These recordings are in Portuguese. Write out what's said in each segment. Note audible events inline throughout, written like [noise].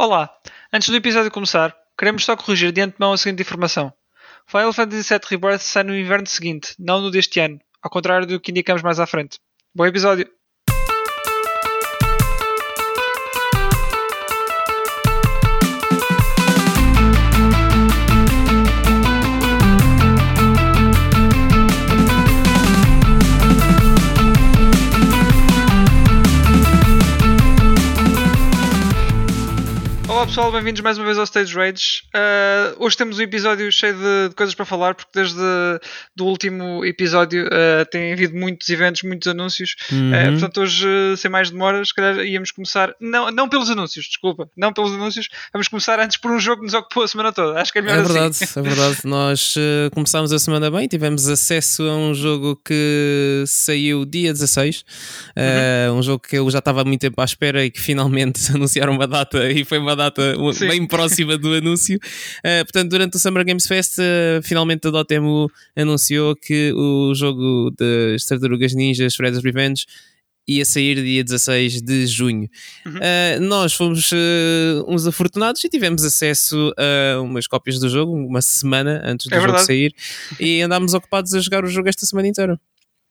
Olá, antes do episódio começar, queremos só corrigir de antemão a seguinte informação. Final Fantasy VII Rebirth sai no inverno seguinte, não no deste ano, ao contrário do que indicamos mais à frente. Bom episódio! Pessoal, bem-vindos mais uma vez ao Stage Rage. Uh, hoje temos um episódio cheio de, de, coisas para falar, porque desde o último episódio uh, tem havido muitos eventos, muitos anúncios. Uhum. Uh, portanto, hoje, sem mais demoras, se calhar íamos começar. Não, não pelos anúncios, desculpa, não pelos anúncios. Vamos começar antes por um jogo que nos ocupou a semana toda. Acho que é melhor é verdade, assim. [laughs] É verdade, Nós começámos a semana bem, tivemos acesso a um jogo que saiu dia 16. Uhum. um jogo que eu já estava há muito tempo à espera e que finalmente [laughs] anunciaram uma data e foi uma data data bem próxima do anúncio. Uh, portanto, durante o Summer Games Fest, uh, finalmente a Dotemu anunciou que o jogo das Tartarugas Ninjas Shredder's Revenge ia sair dia 16 de junho. Uhum. Uh, nós fomos uh, uns afortunados e tivemos acesso a umas cópias do jogo uma semana antes do é jogo sair e andámos ocupados a jogar o jogo esta semana inteira.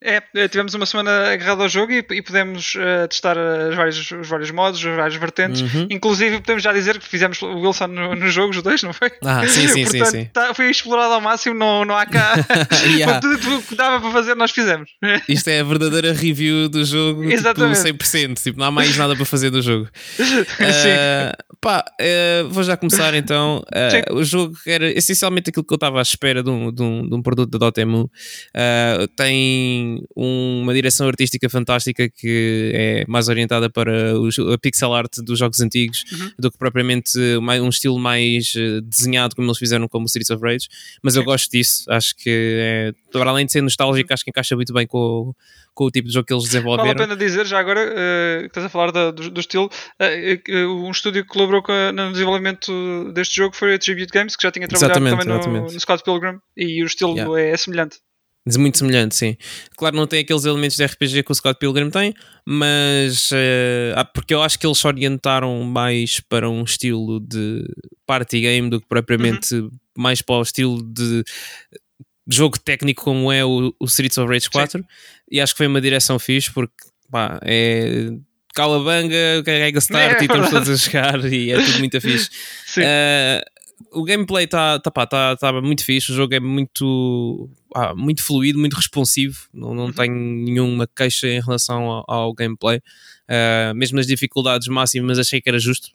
É, é, tivemos uma semana agarrada ao jogo e, e pudemos uh, testar as várias, os vários modos, as várias vertentes. Uhum. Inclusive, podemos já dizer que fizemos o Wilson no, no jogo, os dois, não foi? Ah, sim, sim, Portanto, sim, sim. Tá, foi explorado ao máximo, não, não há cá. [laughs] yeah. tudo o que dava para fazer, nós fizemos. [laughs] Isto é a verdadeira review do jogo, tipo, Exatamente. tipo 100%. Tipo, não há mais nada para fazer do jogo. [laughs] Uh, pá, uh, vou já começar então. Uh, o jogo era essencialmente aquilo que eu estava à espera de um, de um, de um produto da Dotemu. tem uma direção artística fantástica que é mais orientada para os, a pixel art dos jogos antigos uhum. do que propriamente um estilo mais eh, desenhado como eles fizeram como o Streets of Rage, mas eu gosto disso, acho que é, para além de ser nostálgico, acho que encaixa muito bem com, com o tipo de jogo que eles desenvolveram. Vale a pena dizer, já agora, uh, que estás a falar da, do, do, estilo, uh, um estúdio que colaborou a, no desenvolvimento deste jogo foi a Tribute Games, que já tinha trabalhado exatamente, também exatamente. no, no Scott Pilgrim, e o estilo yeah. é, é semelhante. Muito semelhante, sim. Claro, não tem aqueles elementos de RPG que o Scott Pilgrim tem, mas uh, porque eu acho que eles se orientaram mais para um estilo de party game do que propriamente uhum. mais para o estilo de jogo técnico como é o, o Streets of Rage 4. Sim. E acho que foi uma direção fixe porque pá, é calabanga, carrega start é, e estamos todos a jogar e é tudo muito fixe. [laughs] Uh, o gameplay está tá, tá, tá, muito fixe, o jogo é muito, ah, muito fluido, muito responsivo, não, não uhum. tenho nenhuma queixa em relação ao, ao gameplay. Uh, mesmo nas dificuldades máximas achei que era justo,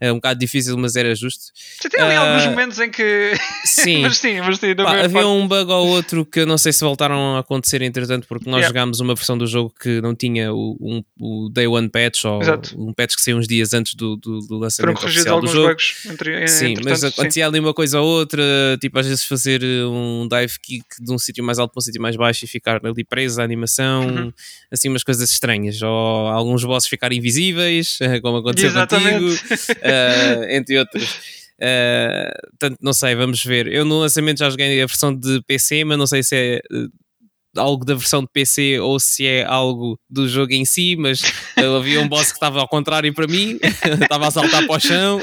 é um bocado difícil, mas era justo. Já tem ali uh, alguns momentos em que. [laughs] Sim, mas sim, mas sim Pá, havia parte. um bug ou outro que eu não sei se voltaram a acontecer entretanto, porque nós yeah. jogámos uma versão do jogo que não tinha o, um, o Day One patch ou Exato. um patch que saiu uns dias antes do, do, do lançamento Foram oficial do jogo. Bugs entre, sim, mas acontecia ali uma coisa ou outra, tipo às vezes fazer um dive kick de um sítio mais alto para um sítio mais baixo e ficar ali preso a animação, uhum. assim umas coisas estranhas, ou alguns bosses ficarem invisíveis, [laughs] como aconteceu Exatamente. contigo. [laughs] uh, entre outros. Uh, portanto, não sei, vamos ver. Eu no lançamento já joguei a versão de PC, mas não sei se é algo da versão de PC ou se é algo do jogo em si, mas [laughs] havia um boss que estava ao contrário para mim, [laughs] estava a saltar para o chão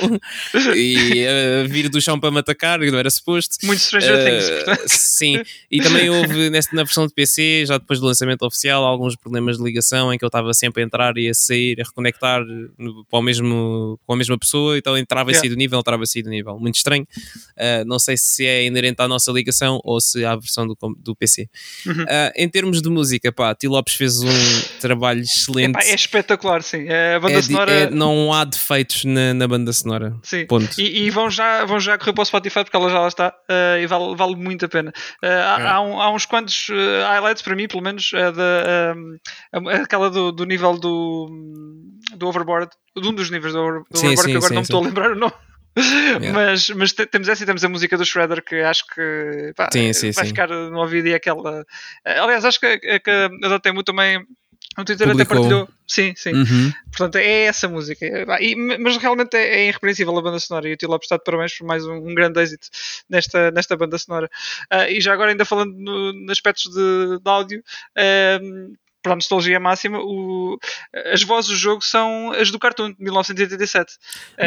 e a vir do chão para me atacar, não era suposto. Muito Stranger uh, Things, portanto. Sim, e também houve nesta, na versão de PC, já depois do lançamento oficial, alguns problemas de ligação em que eu estava sempre a entrar e a sair, a reconectar para, o mesmo, para a mesma pessoa, então entrava e yeah. saía do nível, entrava e saía do nível. Muito estranho. Uh, não sei se é inerente à nossa ligação ou se à versão do, do PC. Uhum. Uh, em termos de música, pá, T. Lopes fez um trabalho excelente. é espetacular, sim. É, a banda é, sonora. É, não há defeitos na, na banda sonora. Sim. Ponto. E, e, vão, já, vão já correr para o Spotify porque ela já lá está uh, e vale, vale muito a pena. Uh, há, é. há, um, há, uns quantos uh, highlights para mim, pelo menos, da, aquela do, do nível do, do overboard, de um dos níveis do, do sim, overboard, sim, que agora sim, não me estou a lembrar o nome. Yeah. Mas, mas temos essa e temos a música do Shredder que acho que pá, sim, sim, vai sim. ficar no ouvido e aquela. Aliás, acho que, que a Dotemu também no Twitter Publicou. até partilhou. Sim, sim. Uhum. Portanto, é essa música. E, mas realmente é, é irrepreensível a banda sonora. E o Tio Lopes está de parabéns por mais um, um grande êxito nesta, nesta banda sonora. Uh, e já agora, ainda falando no, no aspectos de, de áudio, uh, para a nostalgia máxima, o, as vozes do jogo são as do cartoon de 1987.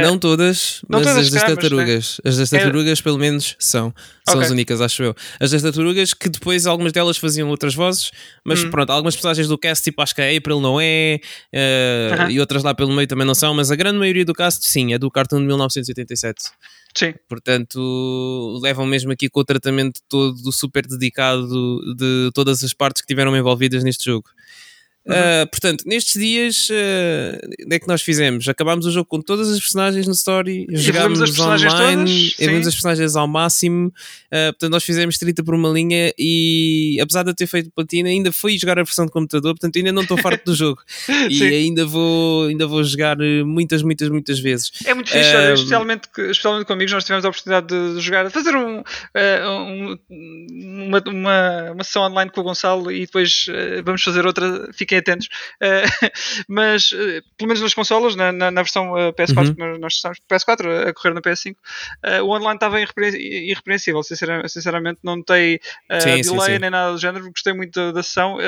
Não todas, não mas todas, as das tartarugas. As das tartarugas, é... pelo menos, são. São okay. as únicas, acho eu. As das tartarugas, que depois algumas delas faziam outras vozes, mas hum. pronto, algumas personagens do cast, tipo acho que a April não é, uh, uh -huh. e outras lá pelo meio também não são, mas a grande maioria do cast, sim, é do cartoon de 1987. Sim. Portanto, levam mesmo aqui com o tratamento todo super dedicado de todas as partes que tiveram envolvidas neste jogo. Uhum. Uh, portanto, nestes dias, uh, é que nós fizemos? Acabámos o jogo com todas as personagens no story, jogámos online, evoluímos as personagens ao máximo. Uh, portanto, nós fizemos 30 por uma linha e, apesar de eu ter feito platina, ainda fui jogar a versão de computador. Portanto, ainda não estou farto do jogo [laughs] e ainda vou, ainda vou jogar muitas, muitas, muitas vezes. É muito fixe, uh, especialmente, especialmente com amigos. Nós tivemos a oportunidade de jogar, fazer um, um uma, uma, uma sessão online com o Gonçalo e depois vamos fazer outra. Fiquem fiquem atentos. Uh, [laughs] mas, uh, pelo menos nas consolas, na, na, na versão PS4 uhum. nós estamos, PS4 a correr na PS5, o online estava irrepreensível. Sinceramente, sinceramente não notei sim, delay sim, sim. nem nada do género. Gostei muito da, da sessão.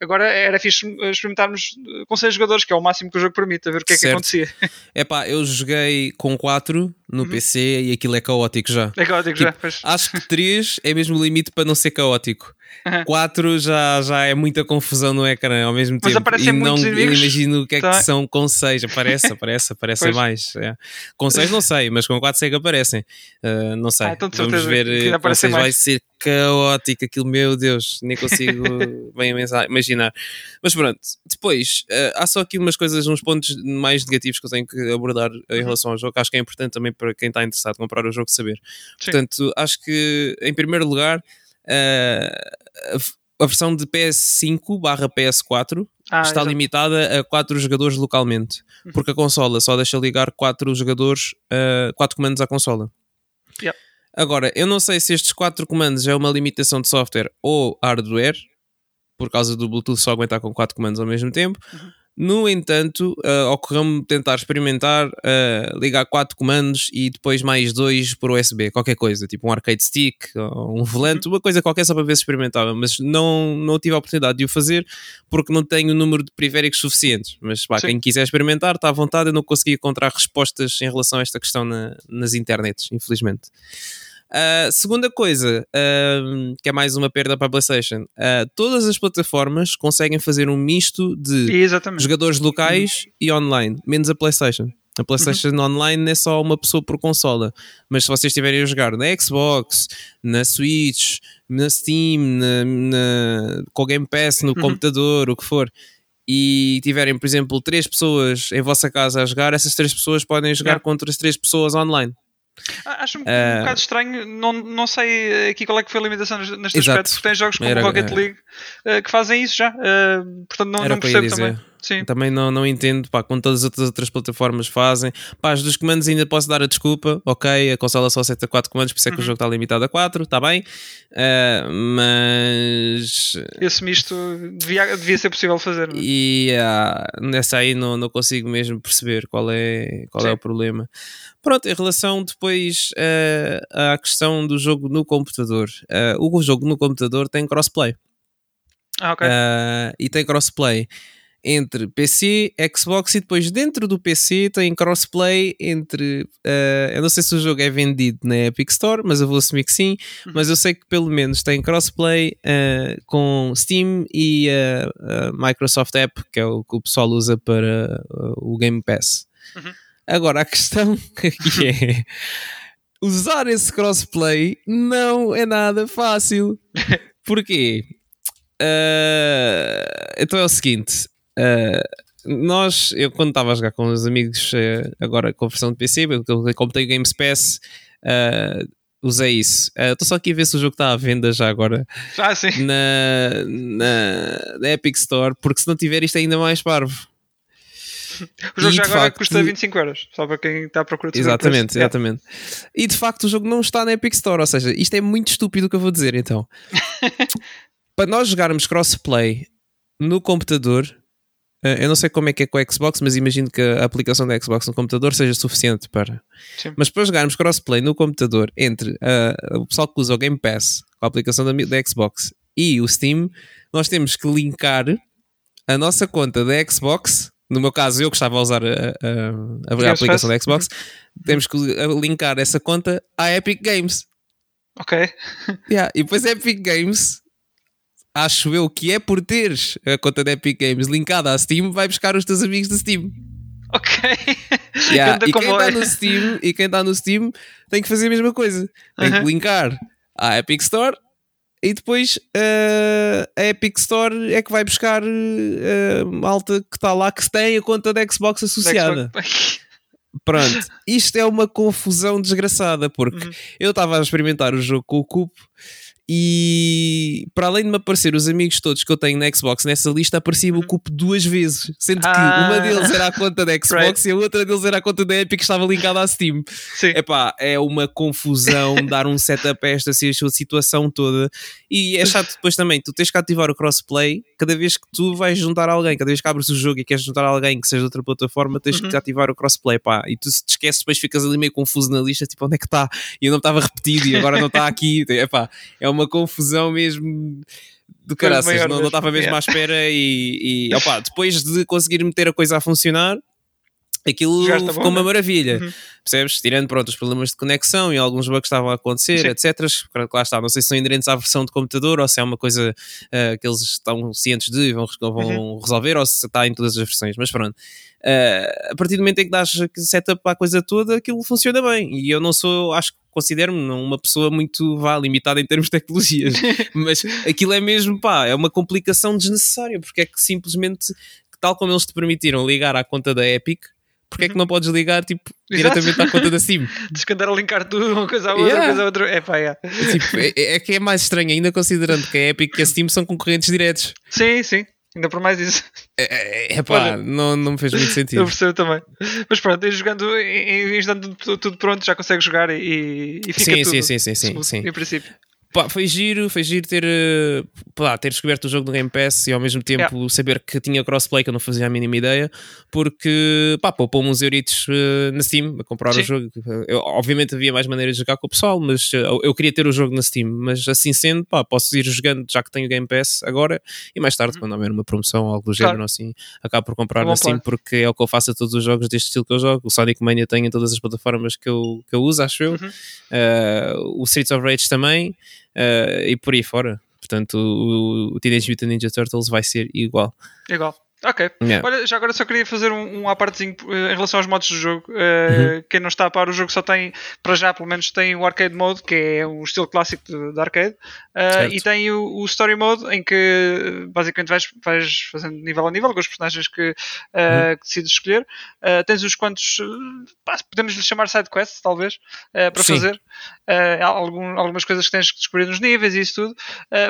agora era fixe experimentarmos com 6 jogadores, que é o máximo que o jogo permite, a ver o que é que acontecia. [laughs] É pá, eu joguei com 4 no uhum. PC e aquilo é caótico já. É caótico tipo, já. Pois. Acho que 3 é mesmo o limite para não ser caótico. 4 já, já é muita confusão no ecrã ao mesmo tempo. Mas aparecem e não imagino o que é que tá. são com 6. Aparece, aparece, aparece mais. É. Com 6 não sei, mas com 4 sei que aparecem. Uh, não sei. Ah, então Vamos ver. Com 6 vai ser caótico aquilo, meu Deus, nem consigo [laughs] bem imaginar. Mas pronto, depois uh, há só aqui umas coisas, uns pontos mais negativos que eu tenho que abordar em uhum. relação ao jogo. Acho que é importante também para quem está interessado em comprar o jogo saber. Sim. Portanto, acho que em primeiro lugar a versão de PS5 barra PS4 ah, está exatamente. limitada a 4 jogadores localmente, uhum. porque a consola só deixa ligar 4 jogadores, uh, 4 comandos à consola. Yep. Agora, eu não sei se estes 4 comandos é uma limitação de software ou hardware, por causa do Bluetooth só aguentar com 4 comandos ao mesmo tempo. Uhum. No entanto, uh, ocorreu-me tentar experimentar uh, ligar quatro comandos e depois mais dois por USB, qualquer coisa, tipo um arcade stick, um volante, uhum. uma coisa qualquer só para ver se experimentava, mas não, não tive a oportunidade de o fazer porque não tenho o número de periféricos suficientes. Mas pá, quem quiser experimentar, está à vontade, eu não consegui encontrar respostas em relação a esta questão na, nas internets, infelizmente. Uh, segunda coisa, uh, que é mais uma perda para a PlayStation, uh, todas as plataformas conseguem fazer um misto de Exatamente. jogadores locais uhum. e online, menos a PlayStation. A PlayStation uhum. Online é só uma pessoa por consola, mas se vocês estiverem a jogar na Xbox, na Switch, na Steam, na, na com o Game Pass, no uhum. computador, o que for, e tiverem, por exemplo, três pessoas em vossa casa a jogar, essas três pessoas podem jogar yeah. contra as três pessoas online. Acho-me uh, um ah. bocado estranho, não, não sei aqui qual é que foi a limitação neste exato. aspecto, porque tem jogos como Era, Rocket League uh, que fazem isso já, uh, portanto não, não percebo também. Sim. Também não, não entendo, pá, com todas as outras, outras plataformas fazem. Pá, as dos comandos ainda posso dar a desculpa, ok, a consola só aceita 4 comandos, por isso é que uhum. o jogo está limitado a 4, está bem, uh, mas... Esse misto devia, devia ser possível fazer, não é? E uh, nessa aí não, não consigo mesmo perceber qual é, qual é o problema. Pronto, em relação depois uh, à questão do jogo no computador, o jogo no computador tem crossplay. Ah, ok. E tem crossplay entre PC, Xbox e depois dentro do PC tem crossplay entre. Uh, eu não sei se o jogo é vendido na Epic Store, mas eu vou assumir que sim. Uhum. Mas eu sei que pelo menos tem crossplay uh, com Steam e uh, Microsoft App, que é o que o pessoal usa para o Game Pass. Uhum. Agora a questão [laughs] aqui é. Usar esse crossplay não é nada fácil. [laughs] Porquê? Uh, então é o seguinte: Uh, nós, eu quando estava a jogar com os amigos, uh, agora com a versão de PC, como tenho Games Pass, uh, usei isso. Estou só aqui a ver se o jogo está à venda já agora [laughs] ah, sim. Na, na, na, Epic Store, porque se não tiver isto é ainda mais parvo. O jogo e, já agora facto, custa 25 euros, só para quem está a procurar Exatamente, exatamente. E de facto o jogo não está na Epic Store, ou seja, isto é muito estúpido o que eu vou dizer então. [laughs] para nós jogarmos crossplay no computador, eu não sei como é que é com o Xbox, mas imagino que a aplicação da Xbox no computador seja suficiente para. Sim. Mas para jogarmos crossplay no computador entre uh, o pessoal que usa o Game Pass com a aplicação da, da Xbox e o Steam, nós temos que linkar a nossa conta da Xbox, no meu caso, eu que estava a usar a, a, a, a aplicação da Xbox, uhum. temos que linkar essa conta à Epic Games. Ok. Yeah, e depois a Epic Games, acho eu que é por teres a conta da Epic Games linkada à Steam, vai buscar os teus amigos da Steam. Ok. [laughs] Yeah. e quem está no Steam e quem está no Steam tem que fazer a mesma coisa. Tem uh -huh. que linkar à Epic Store e depois uh, a Epic Store é que vai buscar uh, malta que está lá que tem a conta da Xbox associada. [laughs] Pronto, isto é uma confusão desgraçada porque uhum. eu estava a experimentar o jogo com o Cupo e para além de me aparecer os amigos todos que eu tenho na Xbox nessa lista, aparecia-me o uhum. cupo duas vezes, sendo que ah. uma deles era a conta da Xbox right. e a outra deles era a conta da Epic que estava linkada à Steam. Sim. Epá, é uma confusão [laughs] dar um setup a esta situação toda. E é chato depois também, tu tens que ativar o crossplay cada vez que tu vais juntar alguém, cada vez que abres o jogo e queres juntar alguém que seja de outra plataforma, tens uhum. que ativar o crossplay, pá. E tu se te esqueces, depois ficas ali meio confuso na lista, tipo, onde é que está? E eu não estava repetido e agora não está aqui. Epá, é uma confusão mesmo do caraças, não, não estava mesmo [laughs] à espera e, e opa, depois de conseguir meter a coisa a funcionar aquilo ficou bom, uma né? maravilha, uhum. percebes? Tirando pronto, os problemas de conexão e alguns bugs que estavam a acontecer, Sim. etc. Lá está, não sei se são inerentes à versão de computador ou se é uma coisa uh, que eles estão cientes de e vão, vão uhum. resolver ou se está em todas as versões, mas pronto. Uh, a partir do momento em que dás setup para a coisa toda, aquilo funciona bem. E eu não sou, acho que considero-me uma pessoa muito vá, limitada em termos de tecnologias, [laughs] mas aquilo é mesmo, pá, é uma complicação desnecessária, porque é que simplesmente, tal como eles te permitiram ligar à conta da Epic, porque é que uhum. não podes ligar tipo, diretamente à conta da Steam? [laughs] Descandar a linkar tudo, uma coisa à outra, yeah. uma coisa à outra. É pá, yeah. tipo, é, é, que é mais estranho, ainda considerando que a Epic e a Steam são concorrentes diretos. Sim, sim. Ainda por mais isso. É, é, é pá, não, não me fez muito sentido. Eu percebo também. Mas pronto, jogando, em dando tudo pronto, já consegues jogar e, e fica sim, tudo. Sim, sim, sim, sim, sim. Em princípio. Pá, foi giro, foi giro ter, eh, pá, ter descoberto o jogo do Game Pass e ao mesmo tempo yeah. saber que tinha crossplay que eu não fazia a mínima ideia, porque pá, poupou-me uns euritos uh, na Steam a comprar Sim. o jogo. Eu, obviamente havia mais maneiras de jogar com o pessoal, mas uh, eu queria ter o jogo na Steam, mas assim sendo, pá, posso ir jogando já que tenho o Game Pass agora e mais tarde, uhum. quando houver uma promoção ou algo do género assim, acabo por comprar é na Steam porque é o que eu faço a todos os jogos deste estilo que eu jogo. O Sonic Mania tem em todas as plataformas que eu, que eu uso, acho eu. Uhum. Uh, o Streets of Rage também uh, e por aí fora. Portanto, o, o Teenage Mutant Ninja Turtles vai ser igual. Igual. Ok. Yeah. Olha, já agora só queria fazer um, um apartezinho uh, em relação aos modos do jogo. Uh, uhum. Quem não está a par, o jogo só tem, para já pelo menos, tem o arcade mode, que é um estilo clássico de, de arcade, uh, e tem o, o, story mode, em que basicamente vais, vais fazendo nível a nível com os personagens que, uhum. que decides escolher. tens uns quantos, podemos lhe chamar side quests, talvez, para Sim. fazer. Algum, algumas coisas que tens que descobrir nos níveis e isso tudo,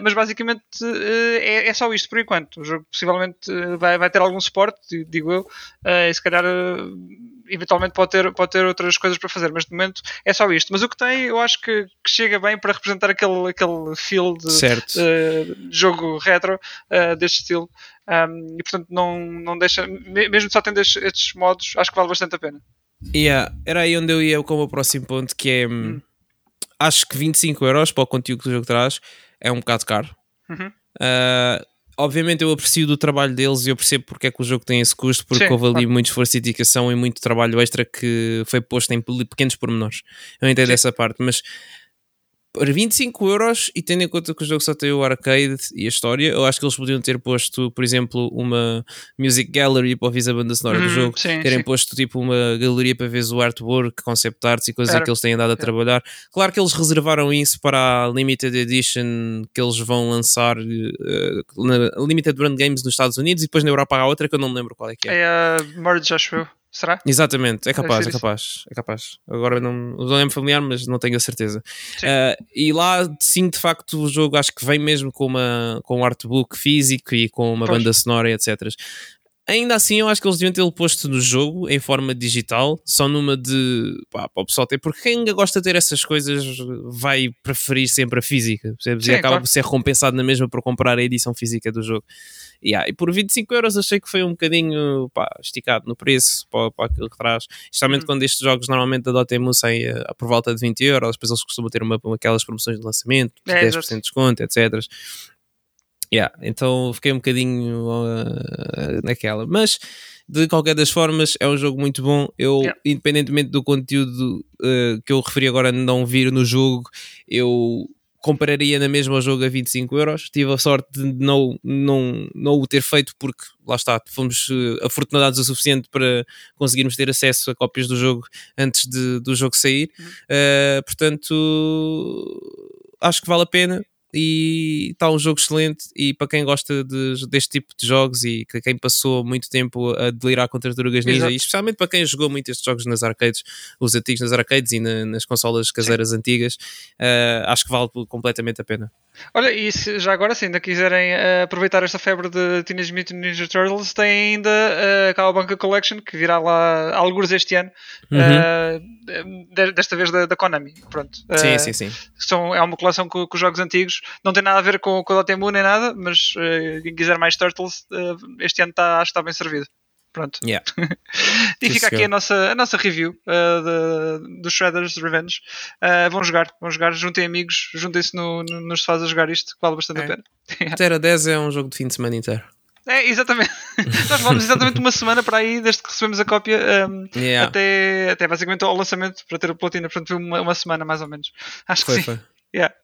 mas basicamente é, é, só isto por enquanto. O jogo possivelmente vai, vai vai ter algum suporte, digo eu, uh, e se calhar uh, eventualmente pode ter, pode ter outras coisas para fazer, mas de momento é só isto. Mas o que tem, eu acho que, que chega bem para representar aquele, aquele feel de, uh, jogo retro deste estilo. Um, e portanto não, não deixa, mesmo só tendo estes, estes, modos, acho que vale bastante a pena. Yeah, era aí onde eu ia com o próximo ponto, que é hum. hum. acho que 25 euros para o conteúdo que o jogo traz é um bocado caro. Uhum. Uh, obviamente eu aprecio do trabalho deles e eu percebo porque é que o jogo tem esse custo, porque Sim, houve ali claro. muito esforço e dedicação e muito trabalho extra que foi posto em pequenos pormenores. Eu entendo Sim. essa parte, mas por 25 euros e tendo em conta que o jogo só tem o arcade e a história, eu acho que eles podiam ter posto, por exemplo, uma music gallery para ouvir a banda sonora do uhum, jogo, sim, terem sim. posto tipo uma galeria para ver o artwork, concept arts e coisas Era. que eles têm andado a trabalhar. Claro que eles reservaram isso para a limited edition que eles vão lançar uh, na Limited Run Games nos Estados Unidos e depois na Europa há outra que eu não me lembro qual é que é. É a Merge, acho eu. Será? Exatamente, é capaz, é capaz, é capaz. Agora não, não é familiar, mas não tenho a certeza. Uh, e lá, sim, de facto, o jogo acho que vem mesmo com, uma, com um artbook físico e com uma pois. banda sonora, etc. Ainda assim, eu acho que eles deviam tê-lo posto no jogo em forma digital, só numa de pá, para o pessoal ter, porque quem ainda gosta de ter essas coisas vai preferir sempre a física, percebes? Sim, e acaba claro. por ser recompensado na mesma por comprar a edição física do jogo. Yeah, e por 25 euros achei que foi um bocadinho pá, esticado no preço para, para aquilo que traz. Especialmente hum. quando estes jogos normalmente da Dotemu saem a, a, por volta de 20 euros, depois eles costumam ter uma, aquelas promoções de lançamento, é, 10% de desconto, etc. Yeah, então fiquei um bocadinho uh, naquela. Mas de qualquer das formas, é um jogo muito bom. Eu, yeah. independentemente do conteúdo uh, que eu referi agora não vir no jogo, eu compraria na mesma o jogo a 25 euros. Tive a sorte de não, não, não o ter feito porque, lá está, fomos uh, afortunados o suficiente para conseguirmos ter acesso a cópias do jogo antes de, do jogo sair. Uhum. Uh, portanto, acho que vale a pena e está um jogo excelente e para quem gosta de, deste tipo de jogos e que quem passou muito tempo a delirar contra Tartarugas Ninja e especialmente para quem jogou muito estes jogos nas arcades, os antigos nas arcades e na, nas consolas caseiras Sim. antigas, uh, acho que vale completamente a pena. Olha, e se já agora, se ainda quiserem uh, aproveitar esta febre de Teenage Mutant Ninja Turtles, tem ainda uh, a Cowabunga Collection, que virá lá alguns este ano, uhum. uh, desta vez da, da Konami. Pronto. sim, sim, sim. São, é uma coleção com, com jogos antigos, não tem nada a ver com, com o Dotemu nem nada, mas quem quiser mais Turtles, este ano tá, acho que está bem servido. Pronto. Yeah. [laughs] e fica aqui a nossa, a nossa review uh, do Shredder's Revenge. Uh, vão jogar, vão jogar, juntem amigos, juntem-se no, no, nos faz a jogar isto, que vale bastante é. a pena. 0 a 10 é um jogo de fim de semana inteiro. É, exatamente. [laughs] Nós vamos exatamente uma semana para aí, desde que recebemos a cópia um, yeah. até, até basicamente ao lançamento para ter a platina. Portanto, foi uma, uma semana mais ou menos. Acho foi, que sim. Foi. Yeah.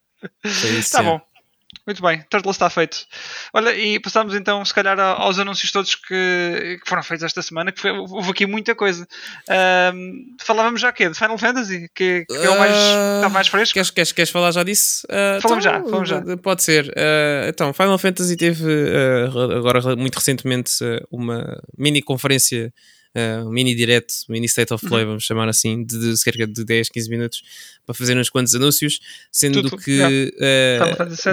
Foi isso, tá bom. Muito bem, Turtle está feito. Olha, e passamos então, se calhar, aos anúncios todos que, que foram feitos esta semana, que foi, houve aqui muita coisa. Um, falávamos já quê? De Final Fantasy? Que, que é o mais, uh, está mais fresco? Queres, queres, queres falar já disso? Uh, falamos então, já, falamos já. Pode ser. Uh, então, Final Fantasy teve agora, muito recentemente, uma mini conferência uh, um mini direct, mini state of play, uhum. vamos chamar assim, de, de, cerca de 10, 15 minutos para fazer uns quantos anúncios, sendo Tudo, que yeah. uh,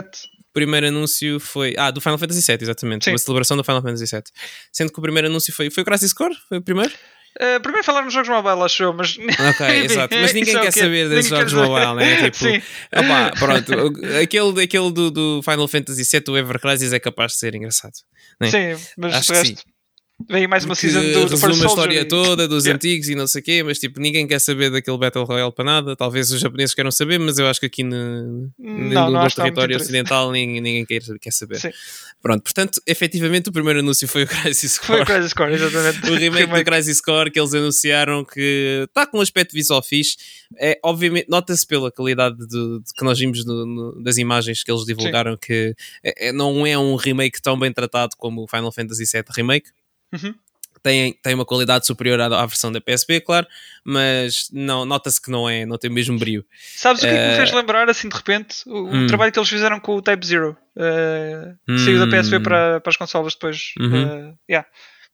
o primeiro anúncio foi. Ah, do Final Fantasy VII, exatamente. Sim. Uma celebração do Final Fantasy VII. Sendo que o primeiro anúncio foi. Foi o Crisis Core? Foi o primeiro? Uh, primeiro falar nos jogos mobile, acho eu, mas. Ok, [laughs] exato. Mas ninguém é quer saber desses jogos mobile, né? [laughs] Tipo, Sim. Opa, [laughs] pronto. aquele, aquele do, do Final Fantasy VII, o Ever Crisis, é capaz de ser engraçado. Né? Sim, mas acho resto, sim. Vem mais uma season do, do a história toda dos yeah. antigos e não sei o quê, mas tipo, ninguém quer saber daquele Battle Royale para nada. Talvez os japoneses queiram saber, mas eu acho que aqui no, não, no, no território ocidental ninguém, ninguém quer, quer saber. Sim. Pronto, portanto, efetivamente o primeiro anúncio foi o Crisis Core. Foi o Crisis Core, exatamente. [laughs] o remake do Crisis Core que eles anunciaram que está com um aspecto visual fixe. É, obviamente, nota-se pela qualidade de, de, que nós vimos no, no, das imagens que eles divulgaram Sim. que é, é, não é um remake tão bem tratado como o Final Fantasy VII Remake. Uhum. Tem, tem uma qualidade superior à, à versão da PSP, claro, mas não, nota-se que não é, não tem o mesmo brilho. Sabes o que, uh, é que me fez eh, lembrar, assim, de repente? O, hum. o, trabalho que eles fizeram com o Type Zero, uh, hum. saiu da PSP hum. para, para as consolas depois. Uhum. Uh, yeah.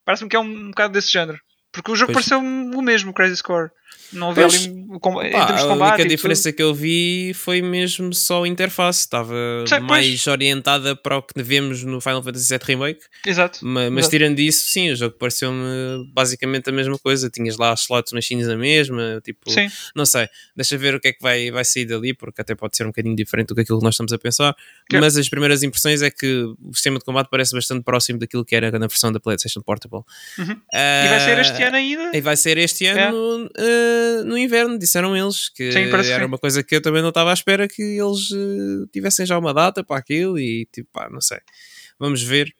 Parece-me que é um, um bocado desse género. Porque o jogo pois. pareceu o mesmo, Crazy Score. Não havia ali em termos de combate. A única diferença que eu vi foi mesmo só a interface. Estava Sei, mais pois. orientada para o que vemos no Final Fantasy VII Remake. Exato. Mas, mas Exato. tirando isso, sim, o jogo pareceu-me basicamente a mesma coisa. Tinhas lá as slots machines na mesma. Tipo, sim. não sei. Deixa ver o que é que vai, vai sair dali, porque até pode ser um bocadinho diferente do que aquilo que nós estamos a pensar. Que... Mas as primeiras impressões é que o sistema de combate parece bastante próximo daquilo que era na versão da PlayStation Portable. Uhum. Uh, e vai ser este ano ainda? E vai ser este ano é. uh, no inverno disseram eles que sim, era uma coisa que eu também não estava à espera que eles uh, tivessem já uma data para aquilo e tipo, pá, não sei. Vamos ver.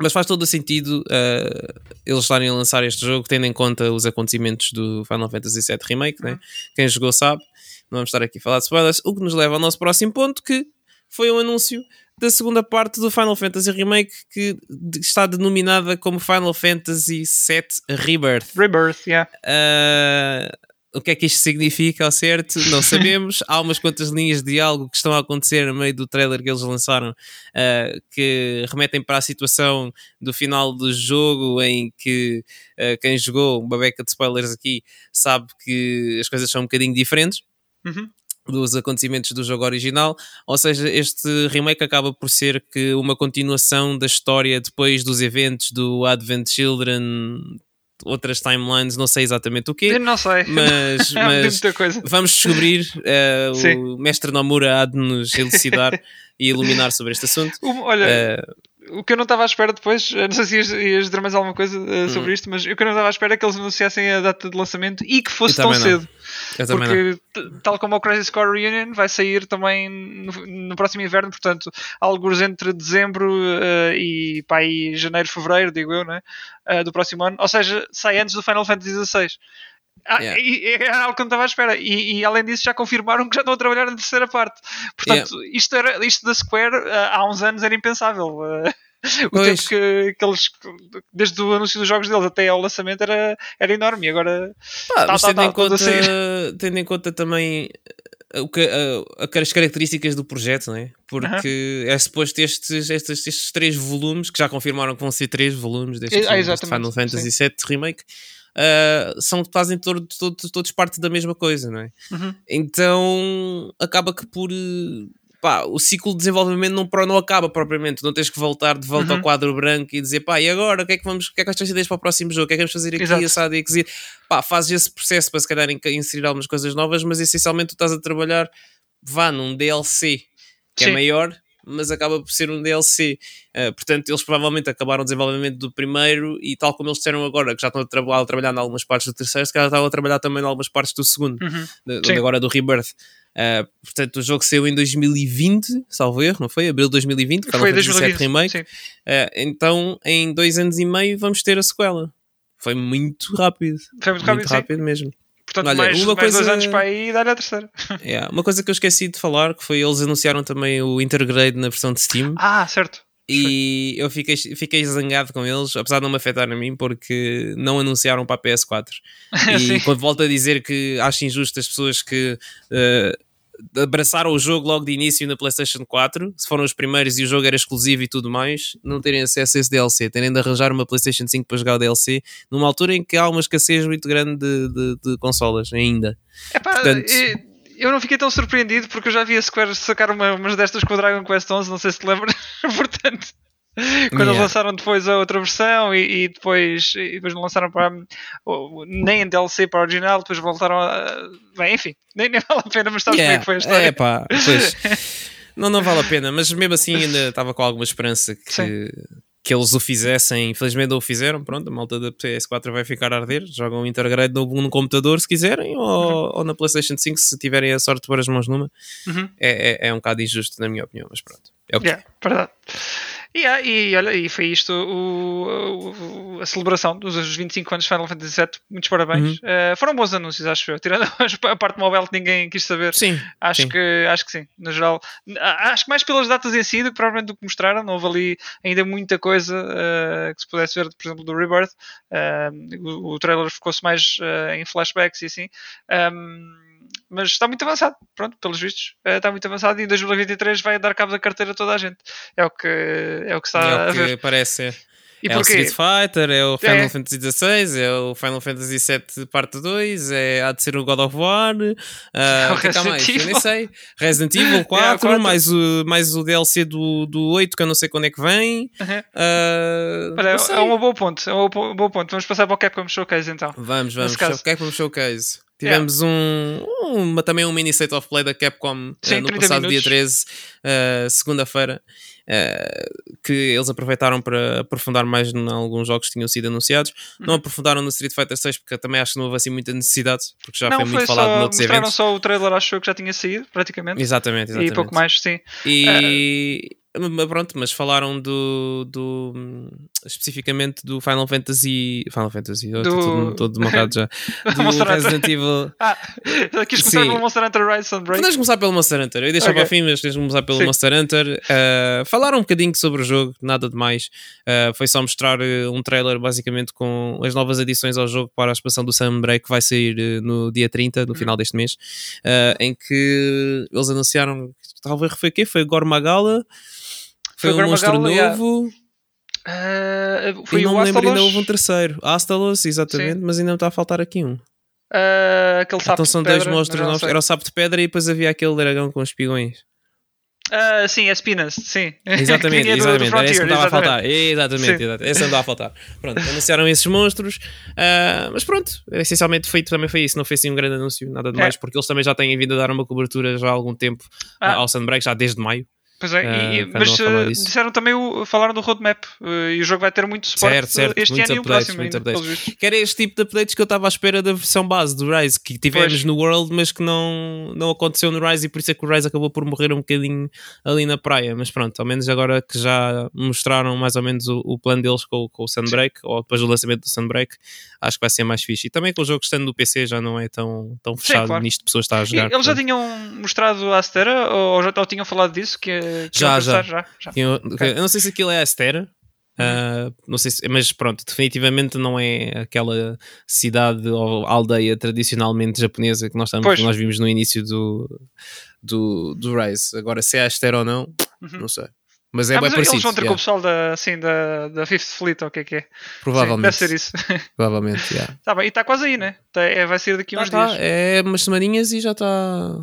Mas faz todo o sentido uh, eles estarem a lançar este jogo, tendo em conta os acontecimentos do Final Fantasy VII Remake. Né? Uhum. Quem jogou sabe. Não vamos estar aqui a falar de spoilers. O que nos leva ao nosso próximo ponto, que foi um anúncio da segunda parte do Final Fantasy Remake que está denominada como Final Fantasy VII Rebirth. Rebirth, yeah. Uh, o que é que isto significa ao certo? Não [laughs] sabemos. Há umas quantas linhas de diálogo que estão a acontecer no meio do trailer que eles lançaram uh, que remetem para a situação do final do jogo em que uh, quem jogou, uma beca de spoilers aqui, sabe que as coisas são um bocadinho diferentes. Uhum dos acontecimentos do jogo original, ou seja, este remake acaba por ser que uma continuação da história depois dos eventos do Advent Children outras timelines, não sei exatamente o quê. Eu não sei. Mas, [laughs] mas vamos descobrir. Uh, o mestre Nomura há de nos elucidar [laughs] e iluminar sobre este assunto. olha, uh, o que eu não estava à espera depois, [laughs] não sei se ias, ias dizer mais alguma coisa uh, sobre hum. isto, mas o que eu não estava à espera é que eles anunciassem a data de lançamento e que fosse tão cedo. Porque, tal como o Crisis Core Reunion, vai sair também no, no próximo inverno, portanto, alguns entre dezembro uh, e, pá, e janeiro, fevereiro, digo eu, né? Uh, do próximo ano. Ou seja, sai antes do Final Fantasy XVI. Ah, yeah. É algo que não estava à espera. E, e, além disso, já confirmaram que já estão a trabalhar na terceira parte. Portanto, yeah. isto, era, isto da Square uh, há uns anos era impensável. Uh, [laughs] o pois. tempo que, que, eles, desde o anúncio dos jogos deles até ao lançamento, era, era enorme. E agora, Pá, tá, mas tá, tendo, tá, em conta, tendo em conta também o que, as características do projeto, não é? Porque é suposto estes, estes, estes três volumes, que já confirmaram que vão ser três volumes deste, ah, deste Final Fantasy VII Remake, uh, são, fazem todos, parte da mesma coisa, não é? Uhum. Então acaba que por. Pá, o ciclo de desenvolvimento não, não acaba propriamente, não tens que voltar de volta uhum. ao quadro branco e dizer pá, e agora o que é que vamos, o que é que as ideias para o próximo jogo, o que é que vamos fazer aqui, Exato. assado e aqui, pá, fazes esse processo para se calhar inserir algumas coisas novas, mas essencialmente tu estás a trabalhar, vá num DLC que é Sim. é maior mas acaba por ser um DLC. Uh, eh, portanto, eles provavelmente acabaram o desenvolvimento do primeiro e, tal como eles disseram agora, que já estão a, tra a trabalhar em algumas partes do terceiro, se calhar estavam a trabalhar também em algumas partes do segundo, uhum. de, agora do Rebirth. Uh, portanto, o jogo saiu em 2020, salvo erro, não foi? Abril de 2020, foi 2017 Remake. Uh, então, em dois anos e meio, vamos ter a sequela. Foi muito rápido. Foi muito rápido, muito rápido mesmo. Portanto, Olha, mais, uma mais coisa... dois anos para aí e dar a terceira. [laughs] Yeah, uma coisa que eu esqueci de falar que foi eles anunciaram também o Intergrade na versão de Steam. Ah, certo. E eu fiquei, fiquei zangado com eles, apesar de não me afetar a mim, porque não anunciaram para a PS4. [laughs] E quando volto a dizer que acho injusto as pessoas que uh, abraçaram o jogo logo de início na PlayStation 4, se foram os primeiros e o jogo era exclusivo e tudo mais, não terem acesso a esse DLC, terem de arranjar uma PlayStation 5 para jogar o DLC, numa altura em que há uma escassez muito grande de, de, de consolas ainda. Epá, Portanto, eu não fiquei tão surpreendido porque eu já vi a Square sacar uma, umas destas com o Dragon Quest 11, não sei se te lembras, [laughs] portanto. [laughs] Quando yeah. lançaram depois a outra versão e, e depois, e depois lançaram para nem em DLC para a original, depois voltaram a. Bem, enfim, nem, nem vale a pena, mas sabes yeah. como é que foi a história. É pá, pois. [laughs] não, não vale a pena, mas mesmo assim ainda estava com alguma esperança que, que eles o fizessem. Infelizmente não o fizeram. Pronto, a malta da PS4 vai ficar a arder. Jogam o Intergrade no, no computador se quiserem, ou, uhum. ou, na PlayStation 5 se tiverem a sorte de pôr as mãos numa. Uhum. É, é, é, um bocado injusto, na minha opinião, mas pronto. É o que é. verdade. Yeah, e olha, e foi isto o, o, a celebração dos 25 anos de Final Fantasy VII. Muitos parabéns. Uhum. Uh, foram bons anúncios, acho eu. Tirando [laughs] a parte mobile que ninguém quis saber. Sim. Acho, sim. Que, acho que sim, no geral. Acho que mais pelas datas em si do que provavelmente do que mostraram. Não houve ali ainda muita coisa uh, que se pudesse ver, por exemplo, do Rebirth. Uh, o, o trailer ficou-se mais em flashbacks e assim. Um, mas está muito avançado, pronto, pelos vistos, eh, está muito avançado e em 2023 vai dar cabo da carteira a toda a gente. É o que, é o que está é o a ver. parece ser. E é porquê? o Street Fighter, é o Final é. Fantasy XVI, é o Final Fantasy VII Parte 2, é, há de ser o God of War, [laughs] uh, o que está mais? Evil. Eu nem sei. Resident [laughs] Evil 4, é, mais, o, mais o DLC do, do 8, que eu não sei quando é que vem. Uhum. Uh, Olha, é, é um bom ponto, é um bom ponto. Vamos passar para o Capcom Showcase então. Vamos, vamos, Capcom Showcase. Tivemos yeah. um, uma, também um mini State of Play da Capcom Sim, uh, no passado minutos. dia 13, uh, segunda-feira, uh, que eles aproveitaram para aprofundar mais em alguns jogos que tinham sido anunciados. Uhum. Não aprofundaram no Street Fighter 6 porque também acho que não houve assim muita necessidade, porque já não, foi muito falado só, noutros mostraram eventos. só o trailer, acho que já tinha saído, praticamente. Exatamente, exatamente. E pouco mais, sim. E Pronto, mas falaram do, do especificamente do Final Fantasy. Final Fantasy, do... todo, todo [laughs] já. Do Resident Evil. [laughs] Ah, quis começar pelo Monster Hunter Rise Sunbreak. Podemos começar pelo Monster Hunter. Eu deixava okay. para fim, mas tens começar pelo Sim. Monster Hunter. Uh, falaram um bocadinho sobre o jogo, nada de mais. Uh, foi só mostrar uh, um trailer basicamente com as novas adições ao jogo para a expansão do Sunbreak que vai sair no dia 30, no uhum. final deste mês. em que eles anunciaram. Talvez foi o quê? Foi Gormagala. Foi, foi um monstro novo. Uh, foi e não me lembro, ainda houve um terceiro. Astalos, exatamente, Sim. mas ainda está a faltar aqui um. Uh, aquele sapo então são dois pedra, monstros novos. Era o sapo de pedra e depois havia aquele dragão com espigões. Uh, sim, as pinas, sim. Exatamente, [laughs] exatamente. Do, do era esse que estava a faltar. Exatamente, exatamente. Esse não estava a faltar. Pronto, anunciaram esses monstros. Uh, mas pronto, essencialmente foi, também foi isso. Não foi assim um grande anúncio, nada de mais, é. porque eles também já têm vindo a dar uma cobertura já há algum tempo ah. ao Sunbreak, já desde maio. Pois é, e, mas uh, disseram também, o, falaram do roadmap uh, e o jogo vai ter muito suporte certo, certo, este ano e o próximo. Ainda, que era este tipo de updates que eu estava à espera da versão base do Rise, que tivemos pois. no World, mas que não, não aconteceu no Rise e por isso é que o Rise acabou por morrer um bocadinho ali na praia. Mas pronto, ao menos agora que já mostraram mais ou menos o, o plano deles com, com o Sunbreak, Sim. ou depois do lançamento do Sunbreak, acho que vai ser mais fixe. E também com o jogo estando no PC já não é tão, tão fechado Sim, claro. nisto, pessoas estão a jogar. E, eles já tinham mostrado a Astera ou já ou tinham falado disso? Que, que já, já já. já. Eu, okay. eu, não sei se aquilo é Astera. Uh, não sei se, mas pronto, definitivamente não é aquela cidade ou aldeia tradicionalmente japonesa que nós, estamos, que nós vimos no início do, do, do Rise. Agora, se é Astera ou não, uhum. não sei. Mas é ah, bem mas parecido. Eles vão ter yeah. com o pessoal da, assim, da, da Fifth Fleet, ou o que é que é? Provavelmente. Sim, deve ser isso. [laughs] Provavelmente, yeah. tá bem, e está quase aí, né? Tá, é, vai ser daqui a uns tá, dias. É umas semaninhas e já está.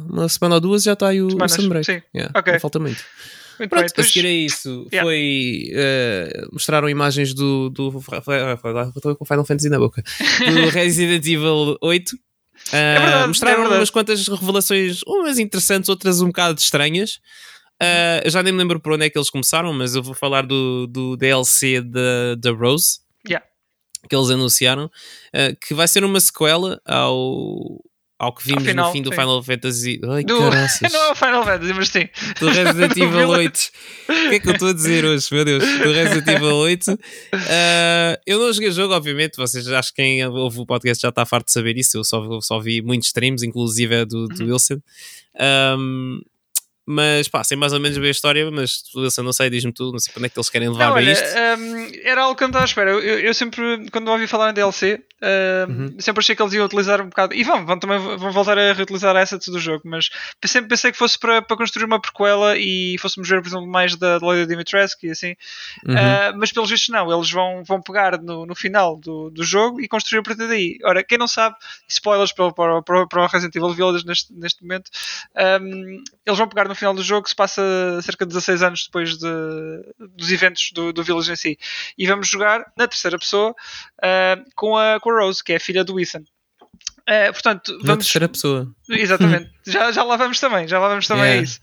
Uma semana ou duas já está aí o, o Sunbreak. Sim, yeah, falta muito. Muito Pronto, bem, depois... a seguir a isso yeah. foi uh, mostraram imagens do, do estou com Final Fantasy na boca [laughs] do Resident Evil 8 uh, é verdade, mostraram é umas quantas revelações umas interessantes, outras um bocado estranhas uh, já nem me lembro por onde é que eles começaram mas eu vou falar do, do DLC da Rose yeah. que eles anunciaram uh, que vai ser uma sequela ao ao que vimos final, no fim do sim. Final Fantasy. Ai, do... [laughs] Não é o Final Fantasy, mas sim. Do Resident [laughs] Evil 8. O que é que eu estou a dizer hoje, meu Deus? Do Resident Evil 8. Uh, ah, eu não joguei o jogo, obviamente. Vocês acho que quem ouve o podcast já está farto de saber isso. Eu só, só vi muitos streams, inclusive do, do uhum. Wilson. Um, mas pá, sei mais ou menos bem a história, mas eu não sei, diz-me tudo, não sei para onde é que eles querem levar não, olha, isto. Um, era algo que eu não estava à espera. Eu, eu, sempre, quando ouvi falar em DLC, um, uhum. sempre achei que eles iam utilizar um bocado. E vão, vão também vão voltar a reutilizar assets do jogo, mas sempre pensei que fosse para, para construir uma prequela e fôssemos ver, por exemplo, mais da, da Lady Dimitrescu e assim. Uhum. Uh, mas pelos vistos, não. Eles vão, vão pegar no, no final do, do jogo e construir a partir daí. Ora, quem não sabe, spoilers para, para, para, para o Resident Evil Village neste, neste momento, um, eles vão pegar no final do jogo que se passa cerca de 16 anos depois de, dos eventos do, do Village em si. E vamos jogar na terceira pessoa uh, com, a, com Rose, que é a filha do Ethan. Uh, portanto, Na vamos. terceira pessoa. Exatamente. [laughs] já, já lá vamos também, já lá vamos também yeah. a isso.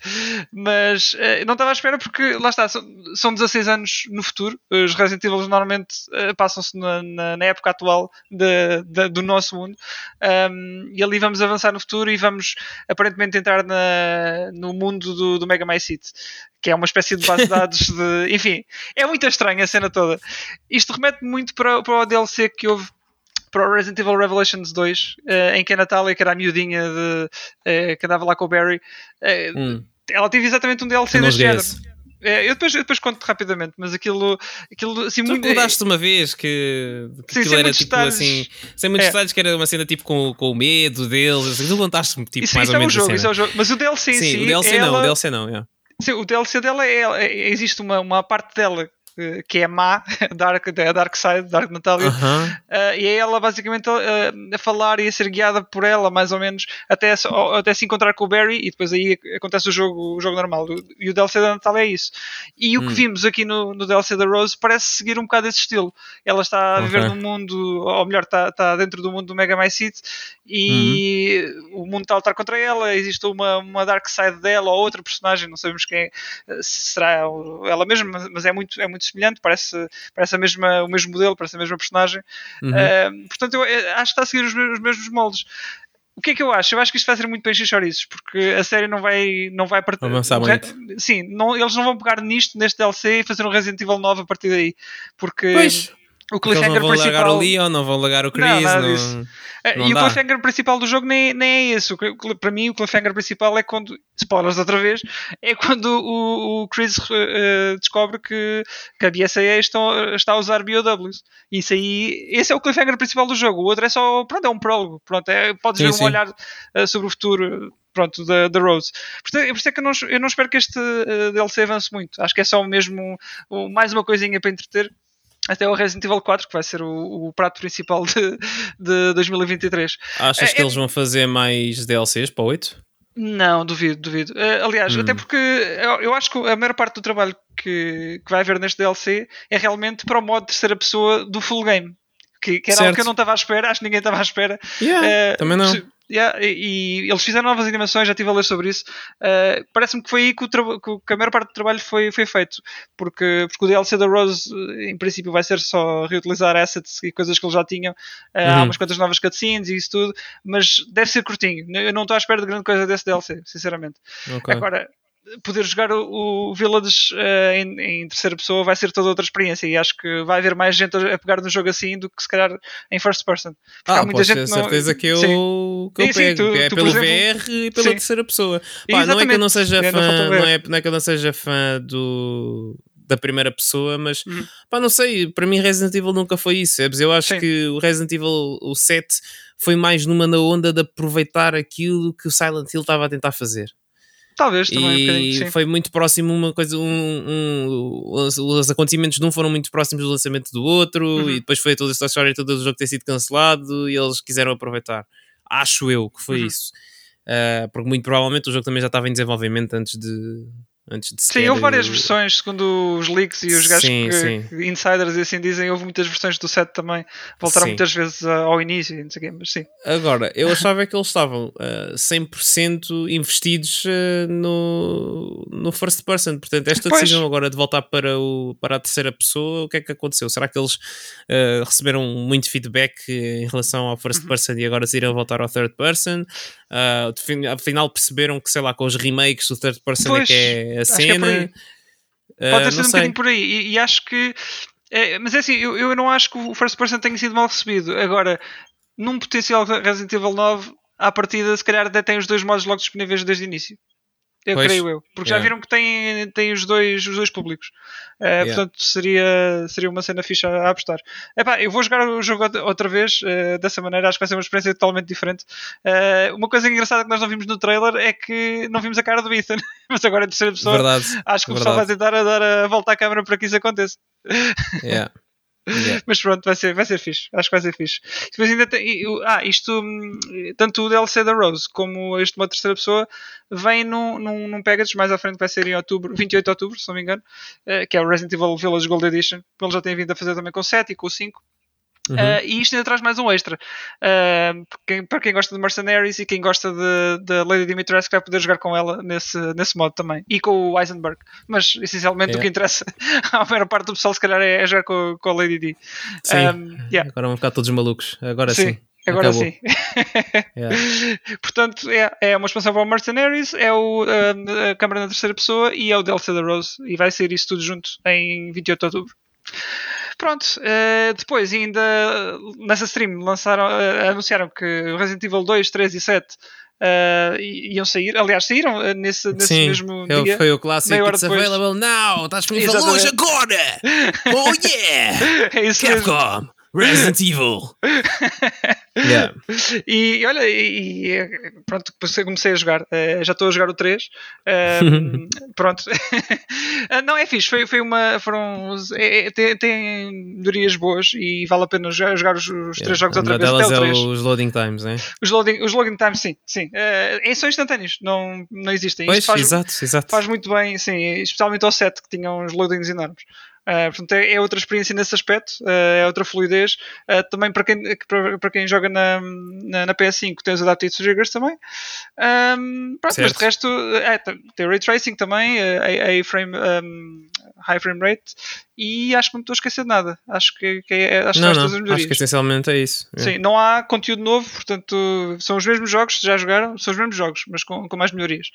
Mas uh, não estava à espera porque, lá está, são, são 16 anos no futuro. Os Resident Evil normalmente uh, passam-se na, na, na, época atual de, de, do nosso mundo. Um, e ali vamos avançar no futuro e vamos aparentemente entrar na, no mundo do, do Mega My City. Que é uma espécie de base de dados de. [laughs] Enfim, é muito estranha a cena toda. Isto remete muito para, para o DLC que houve para o Resident Evil Revelations 2, uh, eh, em que a Natália, que era a miudinha de, uh, que andava lá com o Barry, uh, hum. ela teve exatamente um DLC deste género. É, eu, depois, eu depois conto rapidamente, mas aquilo, aquilo assim, tu muito. mudaste uma vez que, que Sim, aquilo era tipo detalhes. assim, sem muitos é. detalhes, que era uma cena tipo com, com o medo deles, assim, tu contaste-me tipo isso, mais isso ou é menos. Um jogo, isso é um jogo, mas o DLC Sim, si, o DLC ela... não, o DLC não, yeah. Sim, o DLC dela é, é, existe uma, uma parte dela que é má, [laughs] Dark, a Dark Side, Dark Natalia, uh -huh. uh, e é ela basicamente uh, a falar e a ser guiada por ela, mais ou menos, até, até se encontrar com o Barry, e depois aí acontece o jogo, o jogo normal. E o DLC da Natalia é isso. E o que hum. vimos aqui no, no DLC da Rose parece seguir um bocado esse estilo. Ela está a viver okay. num mundo, ou melhor, está, está dentro do mundo do Mega My City, e -huh. o mundo está a lutar contra ela. Existe uma, uma Dark Side dela, ou outra personagem, não sabemos quem é, será ela mesma, mas é muito, é muito semelhante, parece, parece a mesma, o mesmo modelo, parece a mesma personagem. Uhum. Uh, portanto, eu acho que está a seguir os, os mesmos moldes. O que é que eu acho? Eu acho que isto vai ser muito peixe e chouriços, porque a série não vai, não vai partir. Sim, não, eles não vão pegar nisto, neste DLC, e fazer um Resident Evil 9 a partir daí. Porque. Pois o cliffhanger não vão principal... largar o Leon, não vão largar o Chris. Não, nada disso. Não e dá. o cliffhanger principal do jogo nem, nem é esse. Para mim, o cliffhanger principal é quando, spoilers outra vez, é quando o, o Chris uh, descobre que, que a BSAA está, está a usar BOWs. Isso aí, esse é o cliffhanger principal do jogo. O outro é só, pronto, é um prólogo. Pronto, é, podes sim, ver um olhar uh, sobre o futuro pronto, da, da Rose. Portanto, por isso é que eu não, eu não espero que este uh, DLC avance muito. Acho que é só mesmo mais uma coisinha para entreter até o Resident Evil 4, que vai ser o, o prato principal de, de 2023. Achas é, que é... eles vão fazer mais DLCs para o 8? Não, duvido, duvido. Uh, aliás, hum. até porque eu, eu, acho que a maior parte do trabalho que, que vai haver neste DLC é realmente para o modo terceira pessoa do full game. Que, que era certo. algo que eu não estava à espera, acho que ninguém estava à espera. Yeah, uh, também não. Yeah, e, e, eles fizeram novas animações, já estive a ler sobre isso. Uh, Parece-me que foi aí que, o que, a maior parte do trabalho foi, foi feito. Porque, porque o DLC da Rose, em princípio, vai ser só reutilizar assets e coisas que eles já tinham. Uh, uhum. Há umas quantas novas cutscenes e isso tudo. Mas deve ser curtinho. Eu não estou à espera de grande coisa desse DLC, sinceramente. Okay. Agora, poder jogar o, o Village uh, em, em, terceira pessoa vai ser toda outra experiência e acho que vai haver mais gente a, pegar no jogo assim do que se calhar em first person. Porque ah, há muita gente certeza que eu, sim. que eu sim, pego, sim, tu, é tu, pelo exemplo, VR e pela sim. terceira pessoa. Pá, não é que eu não seja é, fã, não, não, é, não é que eu não seja fã do da primeira pessoa, mas uhum. pá, não sei, para mim Resident Evil nunca foi isso. Eu acho que o Resident Evil o 7 foi mais numa na onda de aproveitar aquilo que o Silent Hill estava a tentar fazer. Talvez também e um foi muito próximo uma coisa um, um, os, os, acontecimentos de um foram muito próximos do lançamento do outro uhum. e depois foi toda esta história todo o jogo ter sido cancelado e eles quiseram aproveitar acho eu que foi uhum. isso uh, porque muito provavelmente o jogo também já estava em desenvolvimento antes de antes de Sim, houve várias versões, segundo os leaks e os gajos sim, que, sim. insiders e assim dizem, houve muitas versões do set também, voltaram sim. muitas vezes ao início, não sei quê, mas sim. Agora, eu [laughs] achava que eles estavam uh, 100% investidos uh, no, no first person, portanto, esta pois. decisão agora de voltar para, o, para a terceira pessoa, o que é que aconteceu? Será que eles uh, receberam muito feedback em relação ao first uhum. person e agora se irão voltar ao third person? Uh, afinal perceberam que, sei lá, com os remakes o third person pois, é que é a cena. É Pode ter sido um bocadinho por aí. E, e acho que. É, mas é assim, eu, eu não acho que o first person tenha sido mal recebido. Agora, num potencial Resident Evil 9, à partida, se calhar até tem os dois modos logo disponíveis desde o início. Eu pois, creio eu. Porque yeah. já viram que tem, tem os, dois, os dois públicos. Uh, yeah. Portanto, seria, seria uma cena fixa a apostar. Epá, eu vou jogar o jogo outra vez uh, dessa maneira. Acho que vai ser uma experiência totalmente diferente. Uh, uma coisa engraçada que nós não vimos no trailer é que não vimos a cara do Ethan. [laughs] Mas agora é terceira pessoa. Verdade. Acho que o pessoal vai tentar a dar a volta à câmera para que isso aconteça. Yeah. Yeah. [laughs] Mas pronto, vai ser, vai ser fixe. Acho que vai ser fixe. Depois ainda tem, ah, isto, hum, tanto o DLC da Rose como este uma terceira pessoa vem num, num, num Pegasus mais à frente, vai ser em outubro, 28 de outubro, se não me engano, eh, que é o Resident Evil Village Gold Edition. Ele já tem vindo a fazer também com o 7 e com o 5. Uhum. Uh, e isto ainda traz mais um extra. Uh, para quem gosta de Mercenaries e quem gosta de, de Lady Dimitrescu vai poder jogar com ela nesse, nesse modo também. E com o Eisenberg. Mas essencialmente o que interessa [laughs] à maior parte do pessoal se calhar é, é jogar com, com a Lady D. Sim. Um, yeah. Agora vão ficar todos malucos. Agora sim. sim. Agora Acabou. sim. [laughs] yeah. [laughs] Portanto, é, é uma expansão para o Mercenaries, é o, a, a câmara na terceira pessoa e é o DLC da Rose. E vai ser isso tudo junto em 28 de outubro. Pronto, uh, depois ainda nessa stream lançaram, uh, anunciaram que Resident Evil 2, 3 e 7 Uh, iam sair, aliás, saíram nesse, nesse Sim, mesmo dia. Foi o clássico It's depois. available now, estás disponível hoje agora! [laughs] Oh yeah! é isso Capcom! Mesmo. Resident Evil! [laughs] yeah. E olha, e, pronto, comecei a jogar. Uh, já estou a jogar o 3. Uh, [laughs] pronto. uh, [laughs] não, é fixe. Foi, foi uma. Foram. É, é, tem, tem melhorias boas e vale a pena jogar, jogar os, os yeah. três jogos outra vez. Até o 3. É os loading times, né? Os loading, os loading times, sim. sim. Uh, são instantâneos, não, não existem. Pois, faz, exato, exato. Faz muito bem, sim, especialmente ao 7 que tinham uns loadings enormes. Uh, portanto, é, é, outra experiência nesse aspecto, uh, é outra fluidez. Uh, também para quem, para, para quem joga na, na, na, PS5 tem os Adaptive Triggers também. Um, pronto, mas de resto é, tem Ray Tracing também, a, a frame, um, High Frame Rate e acho que não estou a esquecer de nada. Acho que, que é, acho, não, não, acho que essencialmente é isso. É. Sim, não há conteúdo novo, portanto são os mesmos jogos, já jogaram, são os mesmos jogos, mas com, com mais melhorias.